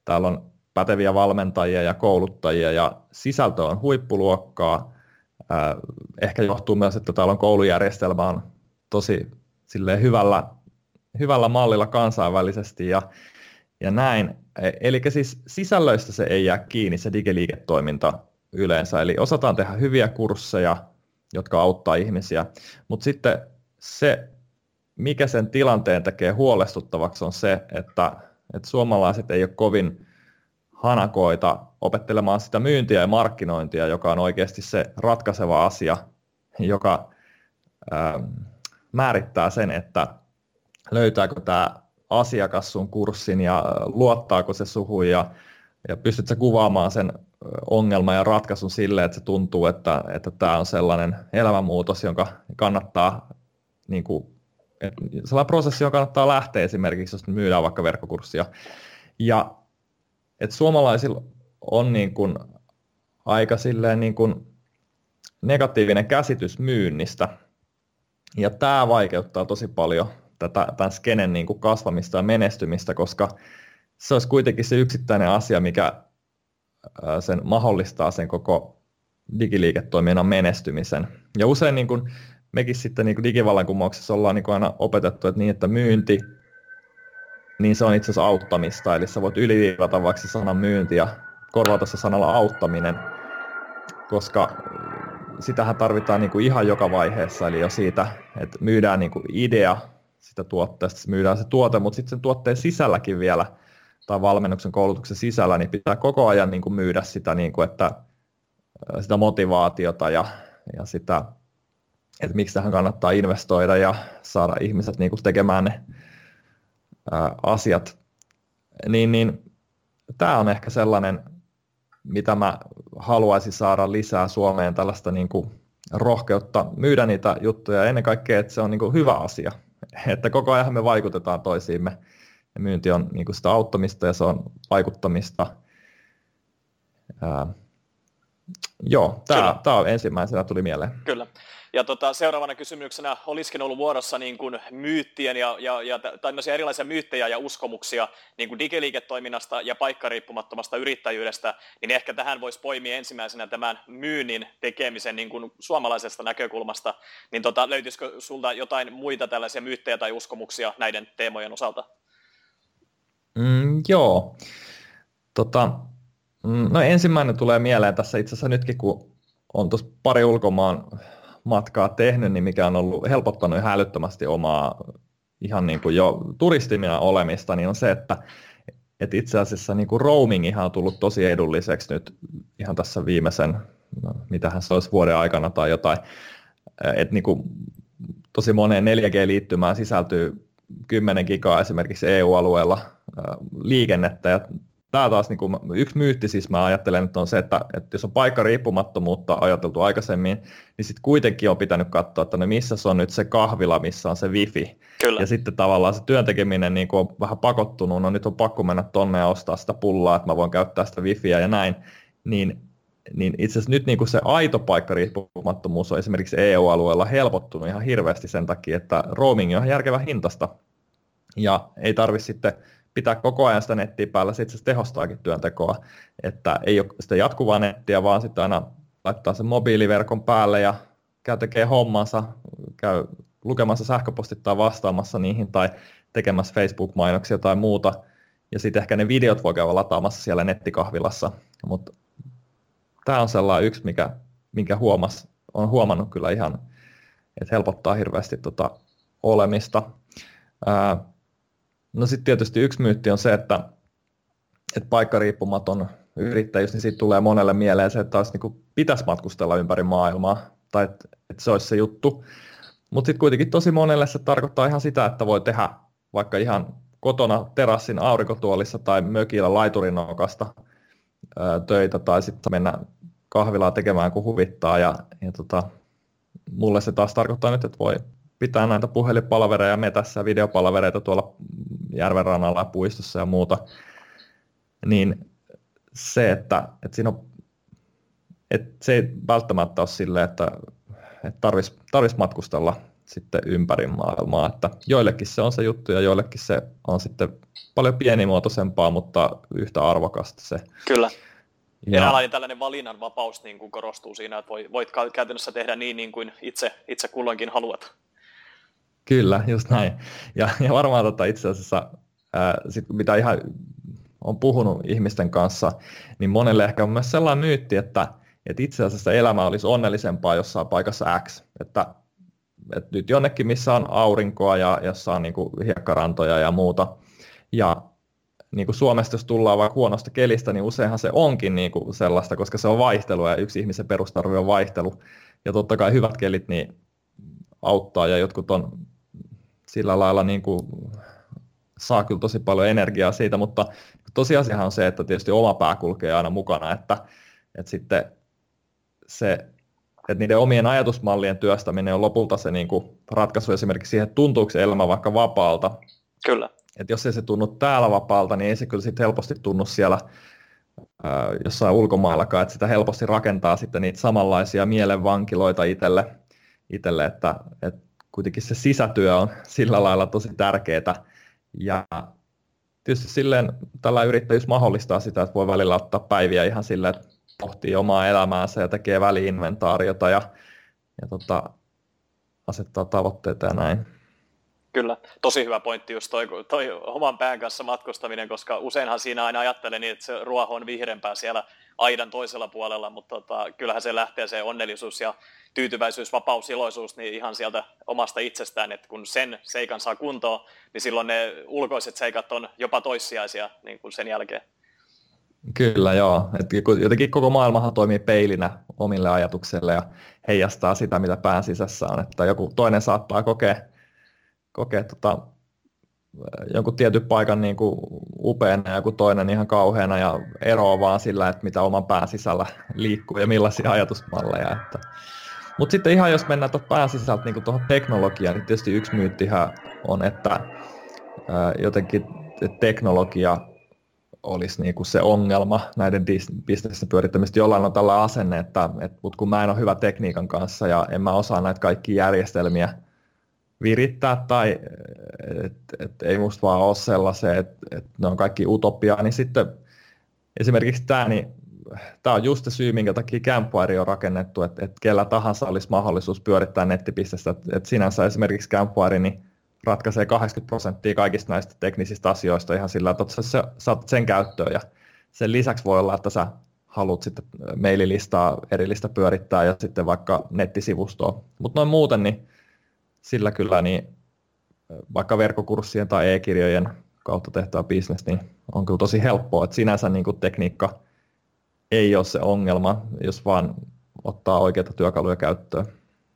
B: Täällä on päteviä valmentajia ja kouluttajia ja sisältö on huippuluokkaa. Ehkä johtuu myös, että täällä on koulujärjestelmä on tosi hyvällä hyvällä mallilla kansainvälisesti ja, ja näin. E, eli siis sisällöistä se ei jää kiinni se digiliiketoiminta yleensä, eli osataan tehdä hyviä kursseja, jotka auttaa ihmisiä, mutta sitten se, mikä sen tilanteen tekee huolestuttavaksi on se, että, että suomalaiset ei ole kovin hanakoita opettelemaan sitä myyntiä ja markkinointia, joka on oikeasti se ratkaiseva asia, joka ää, määrittää sen, että löytääkö tämä asiakas sun kurssin ja luottaako se suhun ja, ja pystytkö kuvaamaan sen ongelman ja ratkaisun sille, että se tuntuu, että, että tämä on sellainen elämänmuutos, jonka kannattaa, niin kuin, sellainen prosessi, jonka kannattaa lähteä esimerkiksi, jos myydään vaikka verkkokurssia. Ja että suomalaisilla on niin kuin aika silleen niin kuin negatiivinen käsitys myynnistä, ja tämä vaikeuttaa tosi paljon tätä, tämän skenen niin kuin kasvamista ja menestymistä, koska se olisi kuitenkin se yksittäinen asia, mikä sen mahdollistaa sen koko digiliiketoiminnan menestymisen. Ja usein niin kuin mekin sitten niin kuin digivallankumouksessa ollaan niin kuin aina opetettu, että niin, että myynti, niin se on itse asiassa auttamista, eli sä voit yliviivata vaikka sanan myynti ja korvata se sanalla auttaminen, koska sitähän tarvitaan niin kuin ihan joka vaiheessa, eli jo siitä, että myydään niin kuin idea sitä tuotteesta, myydään se tuote, mutta sitten sen tuotteen sisälläkin vielä, tai valmennuksen koulutuksen sisällä, niin pitää koko ajan niin kuin myydä sitä, niin kuin, että, sitä motivaatiota ja, ja sitä, että miksi tähän kannattaa investoida ja saada ihmiset niin kuin tekemään ne ää, asiat. Niin, niin tämä on ehkä sellainen, mitä mä haluaisin saada lisää Suomeen, tällaista niin kuin rohkeutta myydä niitä juttuja. Ja ennen kaikkea, että se on niin kuin hyvä asia että koko ajan me vaikutetaan toisiimme. Ja myynti on niin kuin sitä auttamista ja se on vaikuttamista. Ää, joo, tämä, tämä on ensimmäisenä tuli mieleen.
A: Kyllä. Ja tota, seuraavana kysymyksenä olisikin ollut vuorossa niin kuin myyttien ja, ja, ja tämmöisiä erilaisia myyttejä ja uskomuksia niin kuin digiliiketoiminnasta ja paikkariippumattomasta yrittäjyydestä, niin ehkä tähän voisi poimia ensimmäisenä tämän myynnin tekemisen niin kuin suomalaisesta näkökulmasta. Niin tota, löytyisikö sulta jotain muita tällaisia myyttejä tai uskomuksia näiden teemojen osalta?
B: Mm, joo. Tota, mm, no ensimmäinen tulee mieleen tässä itse asiassa nytkin, kun on tuossa pari ulkomaan matkaa tehnyt, niin mikä on ollut helpottanut ihan älyttömästi omaa ihan niin kuin jo turistimia olemista, niin on se, että et itse asiassa niin kuin roaming ihan on tullut tosi edulliseksi nyt ihan tässä viimeisen, no, mitähän se olisi vuoden aikana tai jotain, että niin kuin tosi moneen 4G-liittymään sisältyy 10 gigaa esimerkiksi EU-alueella liikennettä ja tämä taas niin kuin, yksi myytti siis mä ajattelen, että on se, että, että jos on paikka riippumattomuutta ajateltu aikaisemmin, niin sitten kuitenkin on pitänyt katsoa, että no missä se on nyt se kahvila, missä on se wifi. Kyllä. Ja sitten tavallaan se työntekeminen niin on vähän pakottunut, no nyt on pakko mennä tonne ja ostaa sitä pullaa, että mä voin käyttää sitä wifiä ja näin, niin niin itse asiassa nyt niin kuin se aito paikkariippumattomuus on esimerkiksi EU-alueella helpottunut ihan hirveästi sen takia, että roaming on ihan järkevä hintasta. Ja ei tarvitse sitten pitää koko ajan sitä nettiä päällä, se tehostaakin työntekoa, että ei ole sitä jatkuvaa nettiä, vaan sitten aina laittaa sen mobiiliverkon päälle ja käy tekee hommansa, käy lukemassa sähköpostit tai vastaamassa niihin tai tekemässä Facebook-mainoksia tai muuta. Ja sitten ehkä ne videot voi käydä lataamassa siellä nettikahvilassa. Mutta tämä on sellainen yksi, mikä, minkä huomas, on huomannut kyllä ihan, että helpottaa hirveästi tota olemista. Ää, No sitten tietysti yksi myytti on se, että, että paikkariippumaton yrittäjyys, niin siitä tulee monelle mieleen se, että taas niin pitäisi matkustella ympäri maailmaa, tai että, että se olisi se juttu. Mutta sitten kuitenkin tosi monelle se tarkoittaa ihan sitä, että voi tehdä vaikka ihan kotona terassin aurinkotuolissa tai mökillä laiturinokasta töitä, tai sitten mennä kahvilaa tekemään kun huvittaa. Ja, ja tota, mulle se taas tarkoittaa nyt, että voi pitää näitä puhelinpalvereja metässä, videopalvereita tuolla järven rannalla ja puistossa ja muuta, niin se, että, että siinä on, että se ei välttämättä ole silleen, että, että tarvitsisi tarvis matkustella sitten ympäri maailmaa, että joillekin se on se juttu ja joillekin se on sitten paljon pienimuotoisempaa, mutta yhtä arvokasta se.
A: Kyllä. Ja Eräänlainen tällainen valinnanvapaus niin kuin korostuu siinä, että voit käytännössä tehdä niin, niin kuin itse, itse kulloinkin haluat.
B: Kyllä, just näin. Ja, ja varmaan tota itse asiassa, ää, sit, mitä ihan on puhunut ihmisten kanssa, niin monelle ehkä on myös sellainen myytti, että, että itse asiassa elämä olisi onnellisempaa jossain paikassa X. Että, että nyt jonnekin, missä on aurinkoa ja jossa on niin kuin hiekkarantoja ja muuta. Ja niin kuin Suomesta, jos tullaan vaikka huonosta kelistä, niin useinhan se onkin niin kuin sellaista, koska se on vaihtelu ja yksi ihmisen perustarve on vaihtelu. Ja totta kai hyvät kelit niin auttaa ja jotkut on sillä lailla niin kuin saa kyllä tosi paljon energiaa siitä, mutta tosiasiahan on se, että tietysti oma pää kulkee aina mukana, että, että sitten se, että niiden omien ajatusmallien työstäminen on lopulta se niin kuin ratkaisu esimerkiksi siihen, että tuntuuko se elämä vaikka vapaalta.
A: Kyllä.
B: Että jos ei se tunnu täällä vapaalta, niin ei se kyllä sitten helposti tunnu siellä ää, jossain ulkomaillakaan, että sitä helposti rakentaa sitten niitä samanlaisia mielenvankiloita itselle, itselle että, että kuitenkin se sisätyö on sillä lailla tosi tärkeää. Ja tietysti silleen tällä yrittäjyys mahdollistaa sitä, että voi välillä ottaa päiviä ihan silleen, että pohtii omaa elämäänsä ja tekee väliinventaariota ja, ja tota, asettaa tavoitteita ja näin.
A: Kyllä, tosi hyvä pointti just toi, toi oman pään kanssa matkustaminen, koska useinhan siinä aina ajattelee niin, että se ruoho on vihreämpää siellä aidan toisella puolella, mutta tota, kyllähän se lähtee se onnellisuus ja tyytyväisyys, vapaus, iloisuus niin ihan sieltä omasta itsestään, että kun sen seikan saa kuntoon, niin silloin ne ulkoiset seikat on jopa toissijaisia niin kuin sen jälkeen.
B: Kyllä joo, että jotenkin koko maailmahan toimii peilinä omille ajatuksille ja heijastaa sitä, mitä pään sisässä on, että joku toinen saattaa kokea, kokea tota, jonkun tietyn paikan niin kuin upeana ja joku toinen ihan kauheana ja eroa vaan sillä, että mitä oman pään sisällä liikkuu ja millaisia ajatusmalleja. Että. Mutta sitten ihan jos mennään tuohon pään sisältä niin tuohon teknologiaan, niin tietysti yksi myyttihän on, että ää, jotenkin teknologia olisi niin kuin se ongelma näiden bisnesten pyörittämistä. Jollain on tällä asenne, että, että kun mä en ole hyvä tekniikan kanssa ja en mä osaa näitä kaikkia järjestelmiä virittää tai että et ei musta vaan ole sellaisia, että et ne on kaikki utopiaa, niin sitten esimerkiksi tämä, niin tämä on just se syy, minkä takia Campfire on rakennettu, että, että kellä tahansa olisi mahdollisuus pyörittää nettipistestä. Että, että sinänsä esimerkiksi Campfire niin ratkaisee 80 prosenttia kaikista näistä teknisistä asioista ihan sillä, että sä saat sen käyttöön ja sen lisäksi voi olla, että sä haluat sitten maililistaa erillistä pyörittää ja sitten vaikka nettisivustoa. Mutta noin muuten, niin sillä kyllä niin vaikka verkkokurssien tai e-kirjojen kautta tehtävä bisnes, niin on kyllä tosi helppoa, että sinänsä niin kuin tekniikka ei ole se ongelma, jos vaan ottaa oikeita työkaluja käyttöön.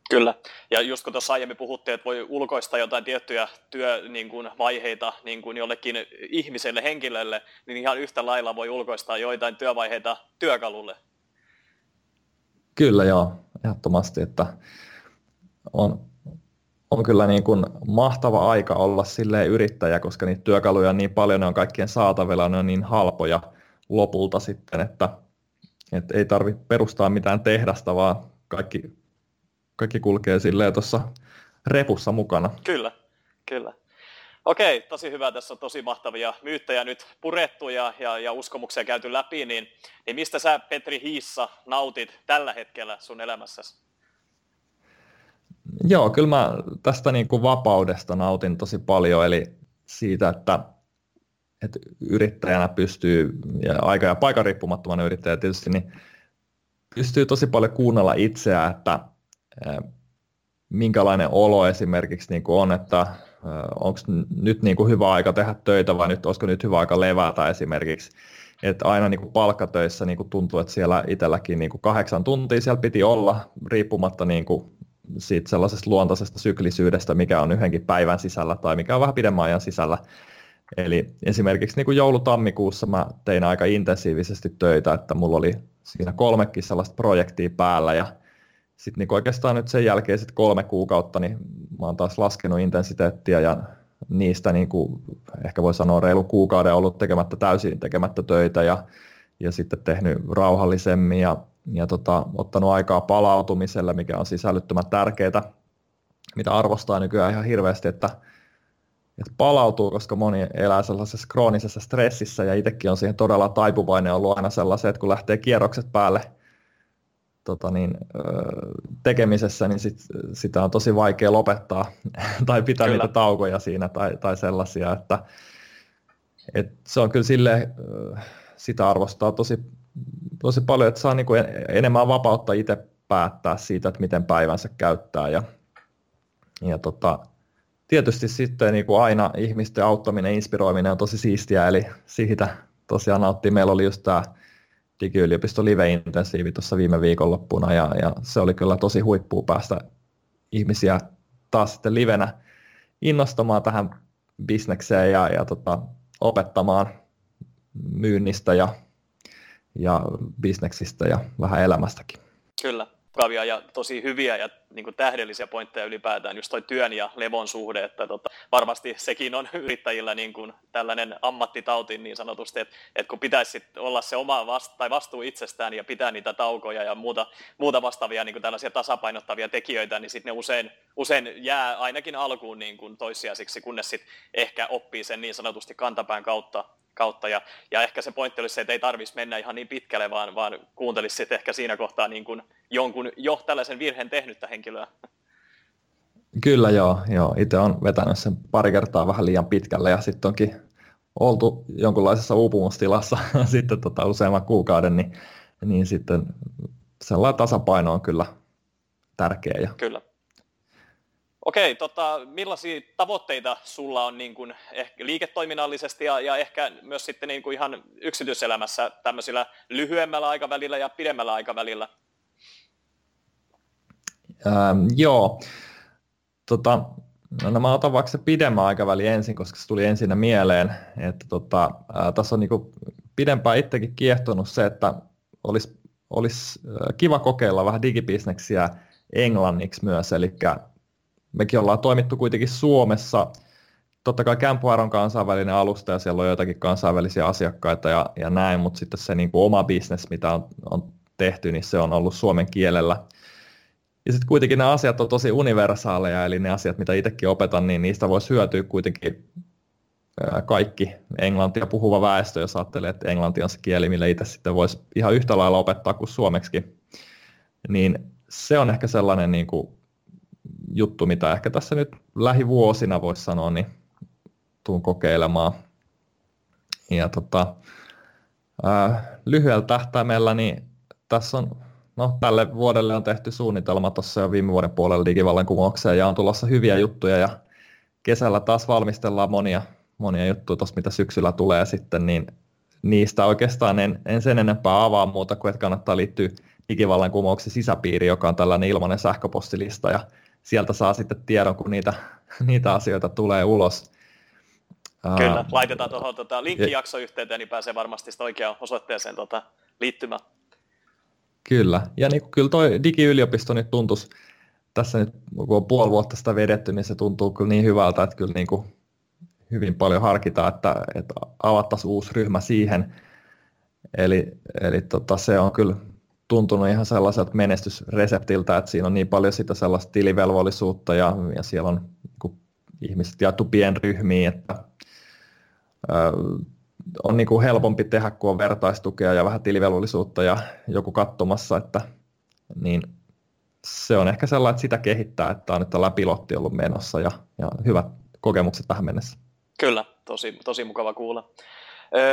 A: Kyllä, ja just kun tuossa aiemmin puhuttiin, että voi ulkoista jotain tiettyjä työvaiheita niin niin kuin jollekin ihmiselle, henkilölle, niin ihan yhtä lailla voi ulkoistaa joitain työvaiheita työkalulle.
B: Kyllä joo, ehdottomasti, että on, on kyllä niin kuin mahtava aika olla sille yrittäjä, koska niitä työkaluja on niin paljon, ne on kaikkien saatavilla, ne on niin halpoja lopulta sitten, että, että ei tarvitse perustaa mitään tehdasta, vaan kaikki, kaikki kulkee silleen tuossa repussa mukana.
A: Kyllä, kyllä. Okei, tosi hyvä. Tässä on tosi mahtavia myyttejä nyt purettu ja, ja, ja uskomuksia käyty läpi. Niin, niin mistä sä, Petri Hiissa, nautit tällä hetkellä sun elämässäsi?
B: Joo, kyllä mä tästä niin kuin vapaudesta nautin tosi paljon, eli siitä, että, että yrittäjänä pystyy, ja aika- ja paikan riippumattomana yrittäjä tietysti, niin pystyy tosi paljon kuunnella itseään, että minkälainen olo esimerkiksi niin kuin on, että onko nyt niin kuin hyvä aika tehdä töitä vai nyt, olisiko nyt hyvä aika levätä esimerkiksi. Että aina niin kuin palkkatöissä niin kuin tuntuu, että siellä itselläkin niin kuin kahdeksan tuntia siellä piti olla, riippumatta niin kuin siitä sellaisesta luontaisesta syklisyydestä, mikä on yhdenkin päivän sisällä tai mikä on vähän pidemmän ajan sisällä. Eli esimerkiksi niin kuin joulutammikuussa mä tein aika intensiivisesti töitä, että mulla oli siinä kolmekin sellaista projektia päällä ja sitten niin oikeastaan nyt sen jälkeen sit kolme kuukautta, niin mä oon taas laskenut intensiteettiä ja niistä niin kuin, ehkä voi sanoa reilu kuukauden ollut tekemättä täysin tekemättä töitä ja, ja sitten tehnyt rauhallisemmin ja ja tota, ottanut aikaa palautumiselle, mikä on sisällyttömän tärkeää, mitä arvostaa nykyään ihan hirveästi, että, että palautuu, koska moni elää sellaisessa kroonisessa stressissä ja itsekin on siihen todella taipuvainen ollut aina sellaisen, että kun lähtee kierrokset päälle tota niin, tekemisessä, niin sit, sitä on tosi vaikea lopettaa (laughs) tai pitää kyllä. niitä taukoja siinä tai, tai sellaisia, että, että se on kyllä sille sitä arvostaa tosi tosi paljon, että saa niin kuin enemmän vapautta itse päättää siitä, että miten päivänsä käyttää. Ja, ja tota, tietysti sitten niin kuin aina ihmisten auttaminen, inspiroiminen on tosi siistiä, eli siitä tosiaan nauttii. Meillä oli just tämä Digiyliopisto Live-intensiivi tuossa viime viikonloppuna, ja, ja se oli kyllä tosi huippua päästä ihmisiä taas sitten livenä innostamaan tähän bisnekseen ja, ja tota, opettamaan myynnistä ja ja bisneksistä ja vähän elämästäkin.
A: Kyllä, mukavia ja tosi hyviä ja niin kuin tähdellisiä pointteja ylipäätään, just toi työn ja levon suhde, että tota, varmasti sekin on (laughs) yrittäjillä niin kuin tällainen ammattitauti niin sanotusti, että, että kun pitäisi olla se oma vast, tai vastuu itsestään ja pitää niitä taukoja ja muuta, muuta vastaavia niin kuin tällaisia tasapainottavia tekijöitä, niin sitten ne usein, usein jää ainakin alkuun niin kuin toissijaisiksi, kunnes sitten ehkä oppii sen niin sanotusti kantapään kautta, kautta. Ja, ja ehkä se pointti olisi se, että ei tarvitsisi mennä ihan niin pitkälle, vaan, vaan kuuntelisi sitten ehkä siinä kohtaa niin kuin jonkun jo tällaisen virheen tehnyttä henkilöä.
B: Kyllä joo, joo. itse olen vetänyt sen pari kertaa vähän liian pitkälle ja sitten onkin oltu jonkunlaisessa uupumustilassa (laughs) sitten tota useamman kuukauden, niin, niin sitten sellainen tasapaino on kyllä tärkeä. Ja...
A: Kyllä. Okei, tota, millaisia tavoitteita sulla on niin kuin ehkä liiketoiminnallisesti ja, ja ehkä myös sitten niin kuin ihan yksityiselämässä tämmöisillä lyhyemmällä aikavälillä ja pidemmällä aikavälillä?
B: Ähm, joo, tota, no mä otan vaikka se pidemmän aikavälin ensin, koska se tuli ensin mieleen, että tota, ää, tässä on niin kuin pidempään itsekin kiehtonut se, että olisi, olisi kiva kokeilla vähän digibisneksiä englanniksi myös, eli mekin ollaan toimittu kuitenkin Suomessa. Totta kai Campuar on kansainvälinen alusta ja siellä on joitakin kansainvälisiä asiakkaita ja, ja näin, mutta sitten se niin kuin oma bisnes, mitä on, on tehty, niin se on ollut suomen kielellä. Ja sitten kuitenkin nämä asiat on tosi universaaleja, eli ne asiat, mitä itsekin opetan, niin niistä voisi hyötyä kuitenkin kaikki englantia puhuva väestö, jos ajattelee, että englanti on se kieli, millä itse sitten voisi ihan yhtä lailla opettaa kuin suomeksi. Niin se on ehkä sellainen niin kuin juttu, mitä ehkä tässä nyt lähivuosina voisi sanoa, niin tuun kokeilemaan. Ja tota, lyhyellä tähtäimellä niin tässä on, no tälle vuodelle on tehty suunnitelma tuossa jo viime vuoden puolella digivallankumoukseen ja on tulossa hyviä juttuja ja kesällä taas valmistellaan monia, monia juttuja tuossa, mitä syksyllä tulee sitten, niin niistä oikeastaan en, en sen enempää avaa muuta kuin, että kannattaa liittyä digivallankumouksen sisäpiiri, joka on tällainen ilmainen sähköpostilista ja sieltä saa sitten tiedon, kun niitä, (laughs) niitä asioita tulee ulos.
A: Kyllä, laitetaan tuohon tota, linkkijaksoyhteyteen, niin pääsee varmasti sitä oikeaan osoitteeseen tota, liittymään.
B: Kyllä, ja niin, kyllä toi digiyliopisto nyt tuntuisi, tässä nyt kun on puoli vuotta sitä vedetty, niin se tuntuu kyllä niin hyvältä, että kyllä niin kuin hyvin paljon harkitaan, että, että avattaisiin uusi ryhmä siihen. Eli, eli tota, se on kyllä tuntunut ihan sellaiselta menestysreseptiltä, että siinä on niin paljon sitä sellaista tilivelvollisuutta ja, ja siellä on niin ihmiset jaettu pienryhmiin, että on niin kuin helpompi tehdä, kun on vertaistukea ja vähän tilivelvollisuutta ja joku katsomassa, että niin se on ehkä sellainen, että sitä kehittää, että on nyt tällä pilotti ollut menossa ja, ja hyvät kokemukset tähän mennessä.
A: Kyllä, tosi, tosi mukava kuulla.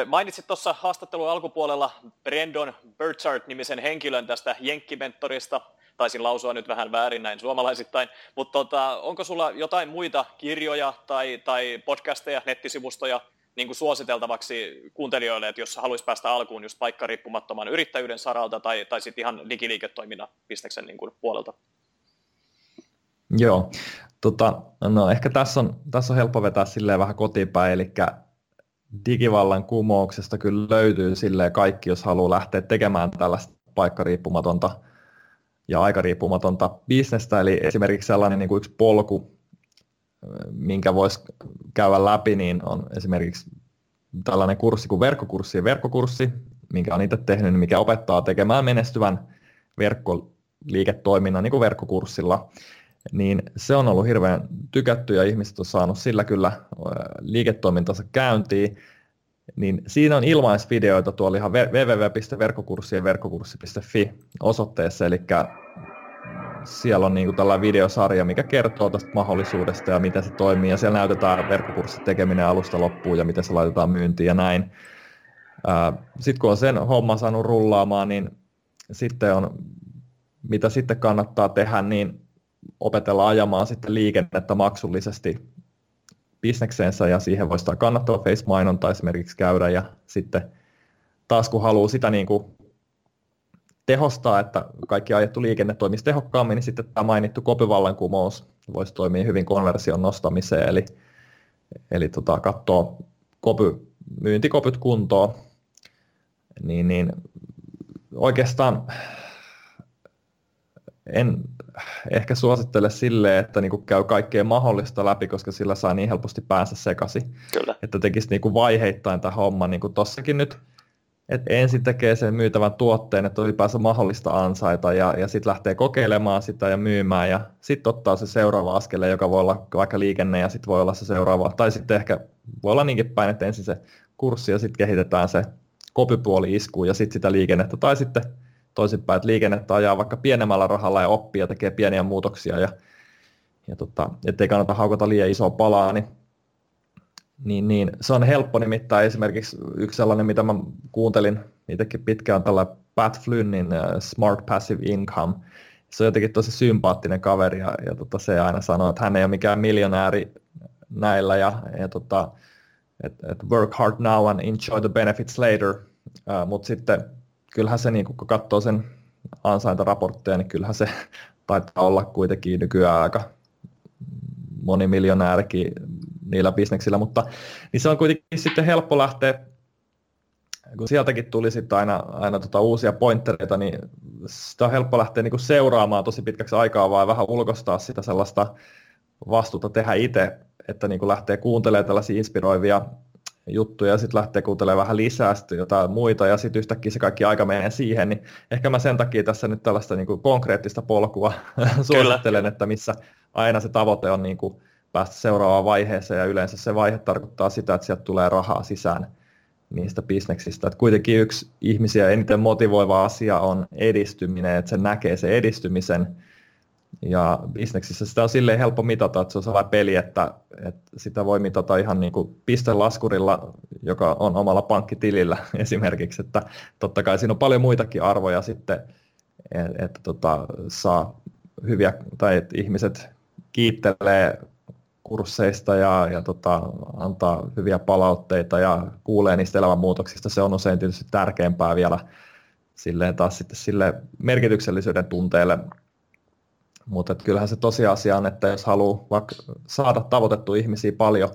A: Mainitsit tuossa haastattelun alkupuolella Brandon Burchard-nimisen henkilön tästä Jenkkimentorista. Taisin lausua nyt vähän väärin näin suomalaisittain, mutta tota, onko sulla jotain muita kirjoja tai, tai podcasteja, nettisivustoja, niin kuin suositeltavaksi kuuntelijoille, että jos haluaisi päästä alkuun just riippumattoman yrittäjyyden saralta tai, tai sitten ihan digiliiketoiminnan bisneksen niin kuin puolelta?
B: Joo, tota, no ehkä tässä on, tässä on helppo vetää silleen vähän kotipäin, eli digivallan kumouksesta kyllä löytyy silleen kaikki, jos haluaa lähteä tekemään tällaista paikkariippumatonta ja aikariippumatonta bisnestä, eli esimerkiksi sellainen niin kuin yksi polku, minkä voisi käydä läpi, niin on esimerkiksi tällainen kurssi kuin verkkokurssi ja verkkokurssi, minkä olen itse tehnyt, mikä opettaa tekemään menestyvän verkkoliiketoiminnan niin kuin verkkokurssilla. Niin se on ollut hirveän tykätty ja ihmiset on saanut sillä kyllä liiketoimintansa käyntiin. Niin siinä on ilmaisvideoita tuolla ihan www.verkkokurssi verkkokurssi.fi osoitteessa, eli siellä on niinku tällainen videosarja, mikä kertoo tästä mahdollisuudesta ja miten se toimii. Ja siellä näytetään verkkokurssin tekeminen alusta loppuun ja miten se laitetaan myyntiin ja näin. Sitten kun on sen homman saanut rullaamaan, niin sitten on, mitä sitten kannattaa tehdä, niin opetella ajamaan sitten liikennettä maksullisesti bisnekseensä ja siihen voi sitä kannattava face-mainonta esimerkiksi käydä ja sitten taas kun haluaa sitä niin kuin tehostaa, että kaikki ajettu liikenne toimisi tehokkaammin, niin sitten tämä mainittu kopivallankumous voisi toimia hyvin konversion nostamiseen, eli, eli tota, katsoa kopy, myyntikopyt kuntoon, niin, niin oikeastaan en ehkä suosittele sille, että niinku käy kaikkea mahdollista läpi, koska sillä saa niin helposti päänsä sekaisin. Kyllä. Että tekisi niinku vaiheittain tämä homma, niin kuin tossakin nyt – että ensin tekee sen myytävän tuotteen, että ylipäänsä mahdollista ansaita ja, ja sitten lähtee kokeilemaan sitä ja myymään ja sitten ottaa se seuraava askele, joka voi olla vaikka liikenne ja sitten voi olla se seuraava, tai sitten ehkä voi olla niinkin päin, että ensin se kurssi ja sitten kehitetään se kopipuoli iskuun ja sitten sitä liikennettä, tai sitten toisinpäin, että liikennettä ajaa vaikka pienemmällä rahalla ja oppii ja tekee pieniä muutoksia ja, ja tota, ettei kannata haukata liian isoa palaa, niin niin, niin, se on helppo nimittäin esimerkiksi yksi sellainen, mitä mä kuuntelin itsekin pitkään, tällä Pat Flynnin uh, Smart Passive Income. Se on jotenkin tosi sympaattinen kaveri ja, ja tota, se aina sanoo, että hän ei ole mikään miljonääri näillä ja, ja tota, että et work hard now and enjoy the benefits later. Uh, Mutta sitten kyllähän se, niin kun katsoo sen ansaintaraportteja, niin kyllähän se (laughs) taitaa olla kuitenkin nykyään aika monimiljonäärikin niillä bisneksillä, mutta niin se on kuitenkin sitten helppo lähteä, kun sieltäkin tuli sitten aina, aina tota uusia pointtereita, niin sitä on helppo lähteä niin seuraamaan tosi pitkäksi aikaa, vai vähän ulkostaa sitä sellaista vastuuta tehdä itse, että niin lähtee kuuntelemaan tällaisia inspiroivia juttuja ja sitten lähtee kuuntelemaan vähän lisää sitten jotain muita ja sitten yhtäkkiä se kaikki aika menee siihen, niin ehkä mä sen takia tässä nyt tällaista niin kuin konkreettista polkua (laughs) suosittelen, että missä aina se tavoite on niin kuin päästä seuraavaan vaiheeseen ja yleensä se vaihe tarkoittaa sitä, että sieltä tulee rahaa sisään niistä bisneksistä. Että kuitenkin yksi ihmisiä eniten motivoiva asia on edistyminen, että se näkee se edistymisen ja bisneksissä sitä on silleen helppo mitata, että se on sellainen peli, että, että sitä voi mitata ihan niin kuin pistelaskurilla, joka on omalla pankkitilillä (laughs) esimerkiksi, että totta kai siinä on paljon muitakin arvoja sitten, että, että tota, saa hyviä, tai että ihmiset kiittelee kursseista ja, ja tota, antaa hyviä palautteita ja kuulee niistä elämänmuutoksista. Se on usein tietysti tärkeämpää vielä silleen taas sitten sille merkityksellisyyden tunteelle. Mutta kyllähän se tosiasia on, että jos haluaa vaikka saada tavoitettu ihmisiä paljon,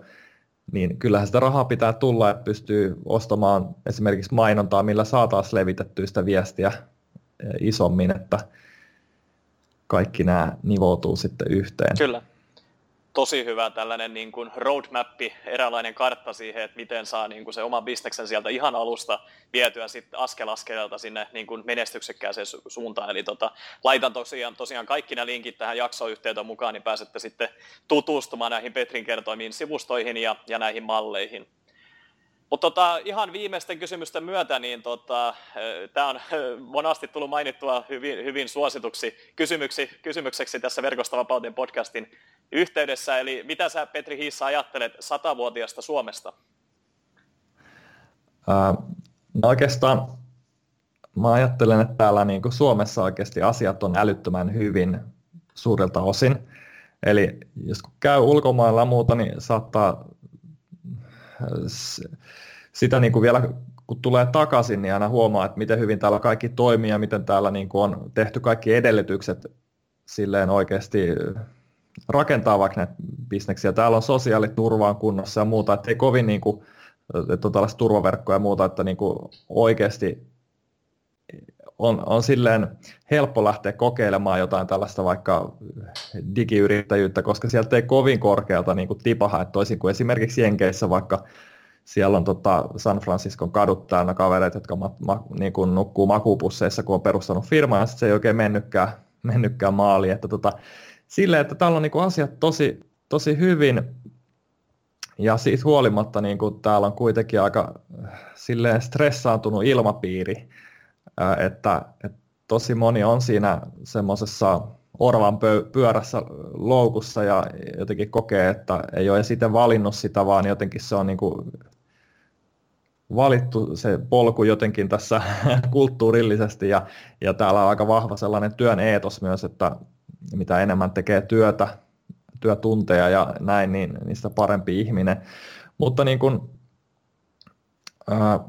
B: niin kyllähän sitä rahaa pitää tulla, että pystyy ostamaan esimerkiksi mainontaa, millä saa taas levitettyä sitä viestiä isommin, että kaikki nämä nivoutuu sitten yhteen.
A: Kyllä tosi hyvä tällainen niin kuin roadmappi, eräänlainen kartta siihen, että miten saa niin kuin se oman bisneksen sieltä ihan alusta vietyä sitten askel askeleelta sinne niin kuin menestyksekkääseen su- suuntaan. Eli tota, laitan tosiaan, tosiaan kaikki nämä linkit tähän jaksoyhteyteen mukaan, niin pääsette sitten tutustumaan näihin Petrin kertoimiin sivustoihin ja, ja näihin malleihin. Mutta tota, ihan viimeisten kysymysten myötä, niin tota, tämä on monasti tullut mainittua hyvin, hyvin suosituksi kysymyksi, kysymykseksi tässä Verkostavapauteen podcastin yhteydessä. Eli mitä sä Petri Hiissa ajattelet satavuotiaasta Suomesta?
B: Ää, no oikeastaan mä ajattelen, että täällä niin kuin Suomessa oikeasti asiat on älyttömän hyvin suurelta osin. Eli jos käy ulkomailla muuta, niin saattaa sitä niin kuin vielä kun tulee takaisin, niin aina huomaa, että miten hyvin täällä kaikki toimii ja miten täällä niin kuin on tehty kaikki edellytykset silleen oikeasti rakentaa vaikka näitä bisneksiä. Täällä on sosiaaliturvaan kunnossa ja muuta, että ei kovin niin kuin, että on tällaista turvaverkkoja ja muuta, että niin kuin oikeasti on, on silleen helppo lähteä kokeilemaan jotain tällaista vaikka digiyrittäjyyttä, koska sieltä ei kovin korkealta niin kuin tipaha, että toisin kuin esimerkiksi Jenkeissä vaikka siellä on tota San Franciscon kadut täynnä kavereita, jotka ma, ma, niin kuin nukkuu makupusseissa, kun on perustanut firmaa, ja sitten se ei oikein mennytkään, mennytkään maaliin. Että tota, silleen, että täällä on niin kuin asiat tosi, tosi hyvin, ja siitä huolimatta niin kuin täällä on kuitenkin aika silleen stressaantunut ilmapiiri, että, että tosi moni on siinä semmoisessa orvan pyörässä loukussa ja jotenkin kokee, että ei ole sitten valinnut sitä, vaan jotenkin se on niin kuin valittu se polku jotenkin tässä (laughs) kulttuurillisesti ja, ja täällä on aika vahva sellainen työn eetos myös, että mitä enemmän tekee työtä, työtunteja ja näin, niin niistä parempi ihminen. Mutta niin kuin, ää,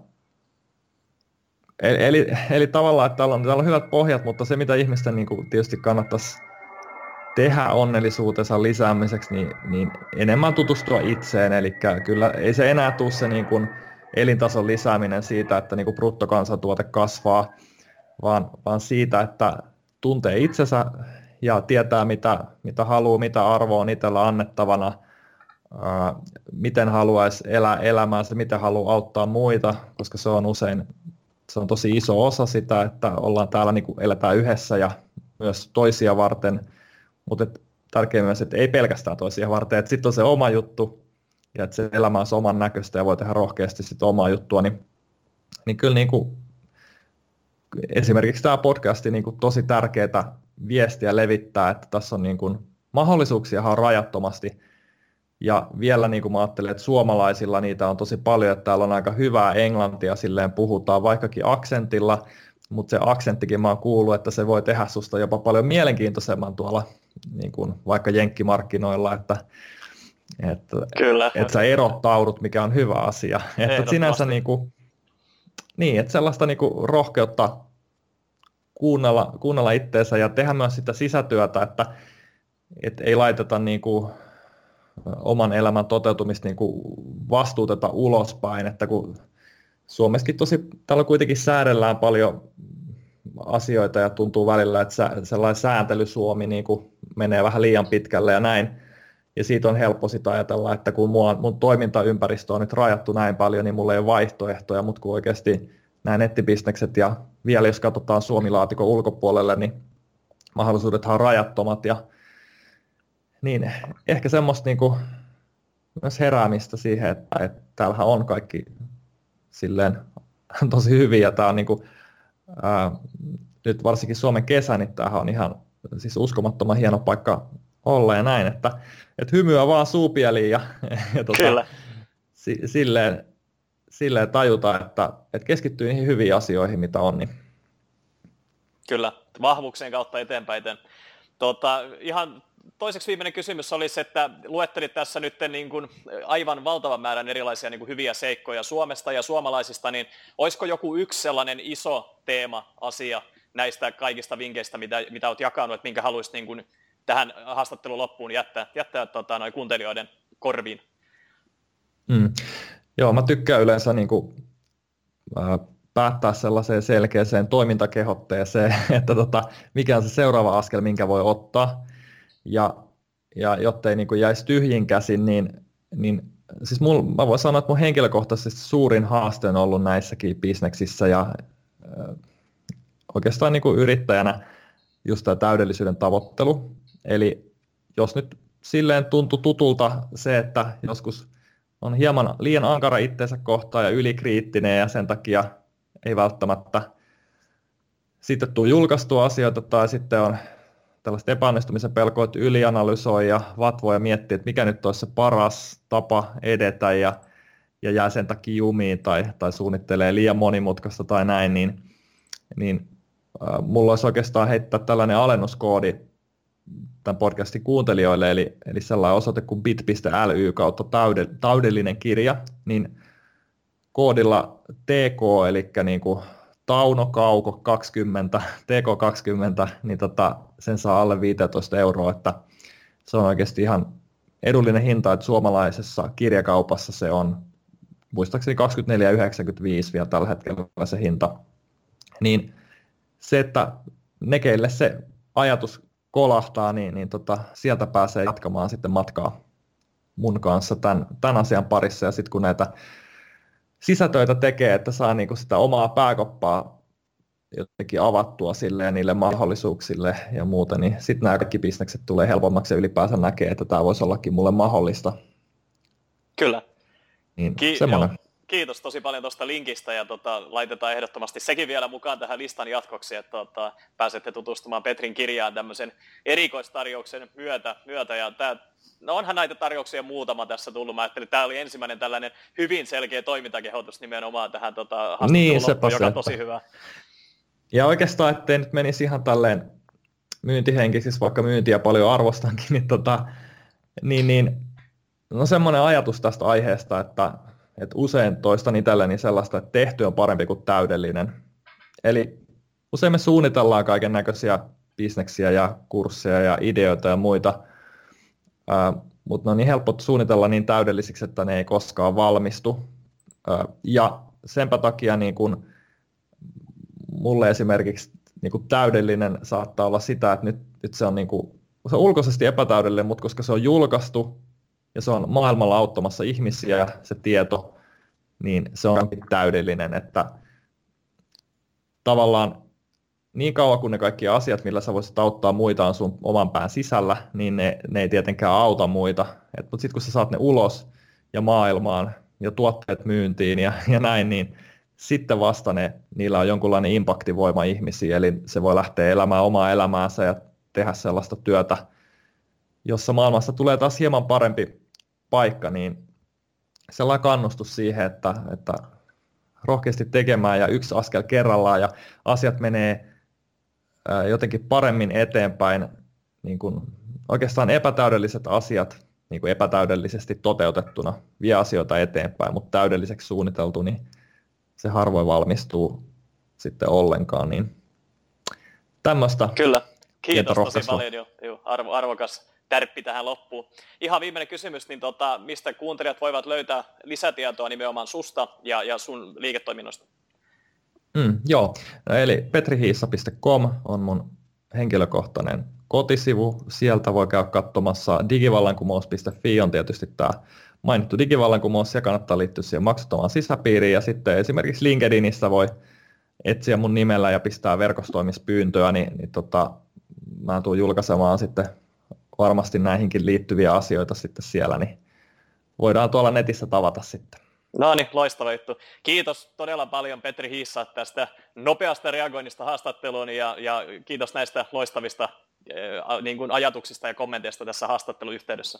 B: eli, eli tavallaan, että täällä on, täällä on hyvät pohjat, mutta se mitä ihmisten niin kuin tietysti kannattaisi tehdä onnellisuutensa lisäämiseksi, niin, niin enemmän tutustua itseen, eli kyllä ei se enää tule se niin kuin, elintason lisääminen siitä, että niin kuin bruttokansantuote kasvaa, vaan, vaan siitä, että tuntee itsensä ja tietää, mitä, mitä haluaa, mitä arvoa on itsellä annettavana, ää, miten haluaisi elää elämäänsä, miten haluaa auttaa muita, koska se on usein se on tosi iso osa sitä, että ollaan täällä, niin kuin eletään yhdessä ja myös toisia varten, mutta tärkeää myös, että ei pelkästään toisia varten, että sitten on se oma juttu, ja että se elämä on oman näköistä ja voi tehdä rohkeasti sit omaa juttua, niin, niin kyllä niin kuin, esimerkiksi tämä podcasti niin kuin tosi tärkeää viestiä levittää, että tässä on niin kuin, mahdollisuuksia on rajattomasti, ja vielä niin kuin mä ajattelen, että suomalaisilla niitä on tosi paljon, että täällä on aika hyvää englantia, silleen puhutaan vaikkakin aksentilla, mutta se aksenttikin mä oon kuullut, että se voi tehdä susta jopa paljon mielenkiintoisemman tuolla niin kuin vaikka jenkkimarkkinoilla, että että, Kyllä. että sä erottaudut, mikä on hyvä asia. Että sinänsä niin kuin, niin, että sellaista niin kuin rohkeutta kuunnella, kuunnella itteensä ja tehdä myös sitä sisätyötä, että, että ei laiteta niin kuin oman elämän toteutumista niin kuin vastuuteta ulospäin, että kun Suomessakin tosi, täällä kuitenkin säädellään paljon asioita ja tuntuu välillä, että sellainen sääntely Suomi niin kuin menee vähän liian pitkälle ja näin, ja siitä on helppo sitä ajatella, että kun mua, mun toimintaympäristö on nyt rajattu näin paljon, niin mulla ei ole vaihtoehtoja, mutta kun oikeasti nämä nettibisnekset ja vielä jos katsotaan Suomilaatikon ulkopuolelle, niin mahdollisuudet on rajattomat ja niin ehkä semmoista niin kuin myös heräämistä siihen, että, että täällähän on kaikki silleen (laughs) tosi hyviä. Tämä on niin kuin, ää, nyt varsinkin Suomen kesä, niin tämähän on ihan siis uskomattoman hieno paikka olla ja näin, että, että hymyä vaan suupieliin ja, (laughs) ja tota, Kyllä. Si, silleen, silleen tajuta, että, että keskittyy niihin hyviin asioihin, mitä on. Niin.
A: Kyllä, vahvuuksien kautta eteenpäin. Tota, ihan toiseksi viimeinen kysymys olisi, että luettelit tässä nyt niin kuin aivan valtavan määrän erilaisia niin kuin hyviä seikkoja Suomesta ja suomalaisista, niin olisiko joku yksi sellainen iso teema, asia näistä kaikista vinkkeistä, mitä, mitä olet jakanut, että minkä haluaisit niin kuin tähän haastattelun loppuun jättää, jättää tota, noin kuuntelijoiden korviin?
B: Mm. Joo, mä tykkään yleensä niin kuin, äh, päättää sellaiseen selkeäseen toimintakehotteeseen, (laughs) että tota, mikä on se seuraava askel, minkä voi ottaa. Ja, ja jottei niin kuin jäisi tyhjin käsin, niin, niin siis mul, mä voin sanoa, että mun henkilökohtaisesti suurin haaste on ollut näissäkin bisneksissä ja äh, oikeastaan niin kuin yrittäjänä just tämä täydellisyyden tavoittelu. Eli jos nyt silleen tuntui tutulta se, että joskus on hieman liian ankara itseensä kohtaan ja ylikriittinen ja sen takia ei välttämättä sitten tule julkaistua asioita tai sitten on tällaista epäonnistumisen pelkoa, että ylianalysoi ja vatvoi ja miettii, että mikä nyt olisi se paras tapa edetä ja, ja jää sen takia jumiin tai, tai suunnittelee liian monimutkaista tai näin, niin, niin äh, mulla olisi oikeastaan heittää tällainen alennuskoodi tämän podcastin kuuntelijoille, eli, eli sellainen osoite kuin bit.ly kautta täydellinen kirja, niin koodilla TK, eli niin kuin Tauno Kauko 20, TK20, niin tota, sen saa alle 15 euroa, että se on oikeasti ihan edullinen hinta, että suomalaisessa kirjakaupassa se on muistaakseni 24,95 vielä tällä hetkellä se hinta. Niin se, että ne, keille se ajatus kolahtaa, niin, niin tota, sieltä pääsee jatkamaan sitten matkaa mun kanssa tämän, tämän asian parissa. Ja sitten kun näitä sisätöitä tekee, että saa niinku sitä omaa pääkoppaa jotenkin avattua sille ja niille mahdollisuuksille ja muuta, niin sitten nämä kaikki bisnekset tulee helpommaksi ja ylipäänsä näkee, että tämä voisi ollakin mulle mahdollista.
A: Kyllä.
B: Niin, Ki- semmoinen. Joo.
A: Kiitos tosi paljon tuosta linkistä ja tota, laitetaan ehdottomasti sekin vielä mukaan tähän listan jatkoksi, että tota, pääsette tutustumaan Petrin kirjaan tämmöisen erikoistarjouksen myötä. myötä ja tää, no onhan näitä tarjouksia muutama tässä tullut. Mä ajattelin, että tämä oli ensimmäinen tällainen hyvin selkeä toimintakehotus nimenomaan tähän tota,
B: niin,
A: loppuun, joka on tosi hyvä.
B: Ja oikeastaan, ettei nyt menisi ihan tälleen myyntihenkisesti, vaikka myyntiä paljon arvostankin, niin, tota, niin, niin no semmoinen ajatus tästä aiheesta, että et usein toistan itselleni sellaista, että tehty on parempi kuin täydellinen. Eli usein me suunnitellaan kaiken näköisiä bisneksiä ja kursseja ja ideoita ja muita, ää, mutta ne on niin helppo suunnitella niin täydellisiksi, että ne ei koskaan valmistu. Ää, ja senpä takia niin kun, mulle esimerkiksi niin kun täydellinen saattaa olla sitä, että nyt, nyt se on, niin kun, se on ulkoisesti epätäydellinen, mutta koska se on julkaistu ja se on maailmalla auttamassa ihmisiä ja se tieto, niin se on täydellinen, että tavallaan niin kauan kuin ne kaikki asiat, millä sä voisit auttaa muita on sun oman pään sisällä, niin ne, ne ei tietenkään auta muita. Mutta sitten kun sä saat ne ulos ja maailmaan ja tuotteet myyntiin ja, ja näin, niin sitten vasta ne, niillä on jonkunlainen impaktivoima ihmisiä, eli se voi lähteä elämään omaa elämäänsä ja tehdä sellaista työtä, jossa maailmassa tulee taas hieman parempi paikka, niin sellainen kannustus siihen, että, että rohkeasti tekemään ja yksi askel kerrallaan ja asiat menee jotenkin paremmin eteenpäin, niin kuin oikeastaan epätäydelliset asiat niin kuin epätäydellisesti toteutettuna vie asioita eteenpäin, mutta täydelliseksi suunniteltu, niin se harvoin valmistuu sitten ollenkaan. Niin tämmöistä.
A: Kyllä, kiitos tosi paljon, jo, arvo, arvokas tärppi tähän loppuun. Ihan viimeinen kysymys, niin tota, mistä kuuntelijat voivat löytää lisätietoa nimenomaan susta ja, ja sun liiketoiminnosta?
B: Mm, joo, eli petrihiissa.com on mun henkilökohtainen kotisivu. Sieltä voi käydä katsomassa digivallankumous.fi on tietysti tämä mainittu digivallankumous ja kannattaa liittyä siihen maksuttomaan sisäpiiriin. Ja sitten esimerkiksi LinkedInissä voi etsiä mun nimellä ja pistää verkostoimispyyntöä, niin, niin tota, mä tulen julkaisemaan sitten varmasti näihinkin liittyviä asioita sitten siellä, niin voidaan tuolla netissä tavata sitten.
A: No niin, loistava juttu. Kiitos todella paljon Petri Hiissa tästä nopeasta reagoinnista haastatteluun ja, ja kiitos näistä loistavista niin kuin ajatuksista ja kommenteista tässä haastatteluyhteydessä.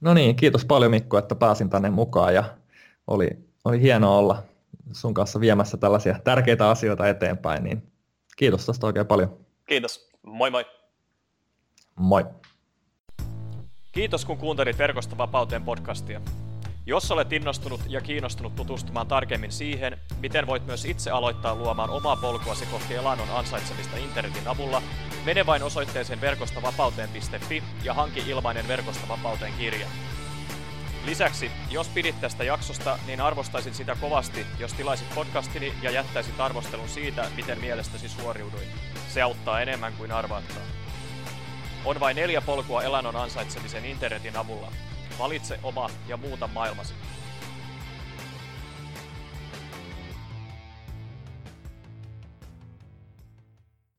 B: No niin, kiitos paljon Mikko, että pääsin tänne mukaan ja oli, oli hienoa olla sun kanssa viemässä tällaisia tärkeitä asioita eteenpäin, niin kiitos tästä oikein paljon.
A: Kiitos, moi moi.
B: Moi.
A: Kiitos kun kuuntelit Verkosta vapauteen podcastia. Jos olet innostunut ja kiinnostunut tutustumaan tarkemmin siihen, miten voit myös itse aloittaa luomaan omaa polkuasi kohti elannon ansaitsemista internetin avulla, mene vain osoitteeseen verkostavapauteen.fi ja hanki ilmainen Verkosta vapauteen kirja. Lisäksi, jos pidit tästä jaksosta, niin arvostaisin sitä kovasti, jos tilaisit podcastini ja jättäisit arvostelun siitä, miten mielestäsi suoriuduin. Se auttaa enemmän kuin arvaatkaan. On vain neljä polkua elannon ansaitsemisen internetin avulla. Valitse oma ja muuta maailmasi.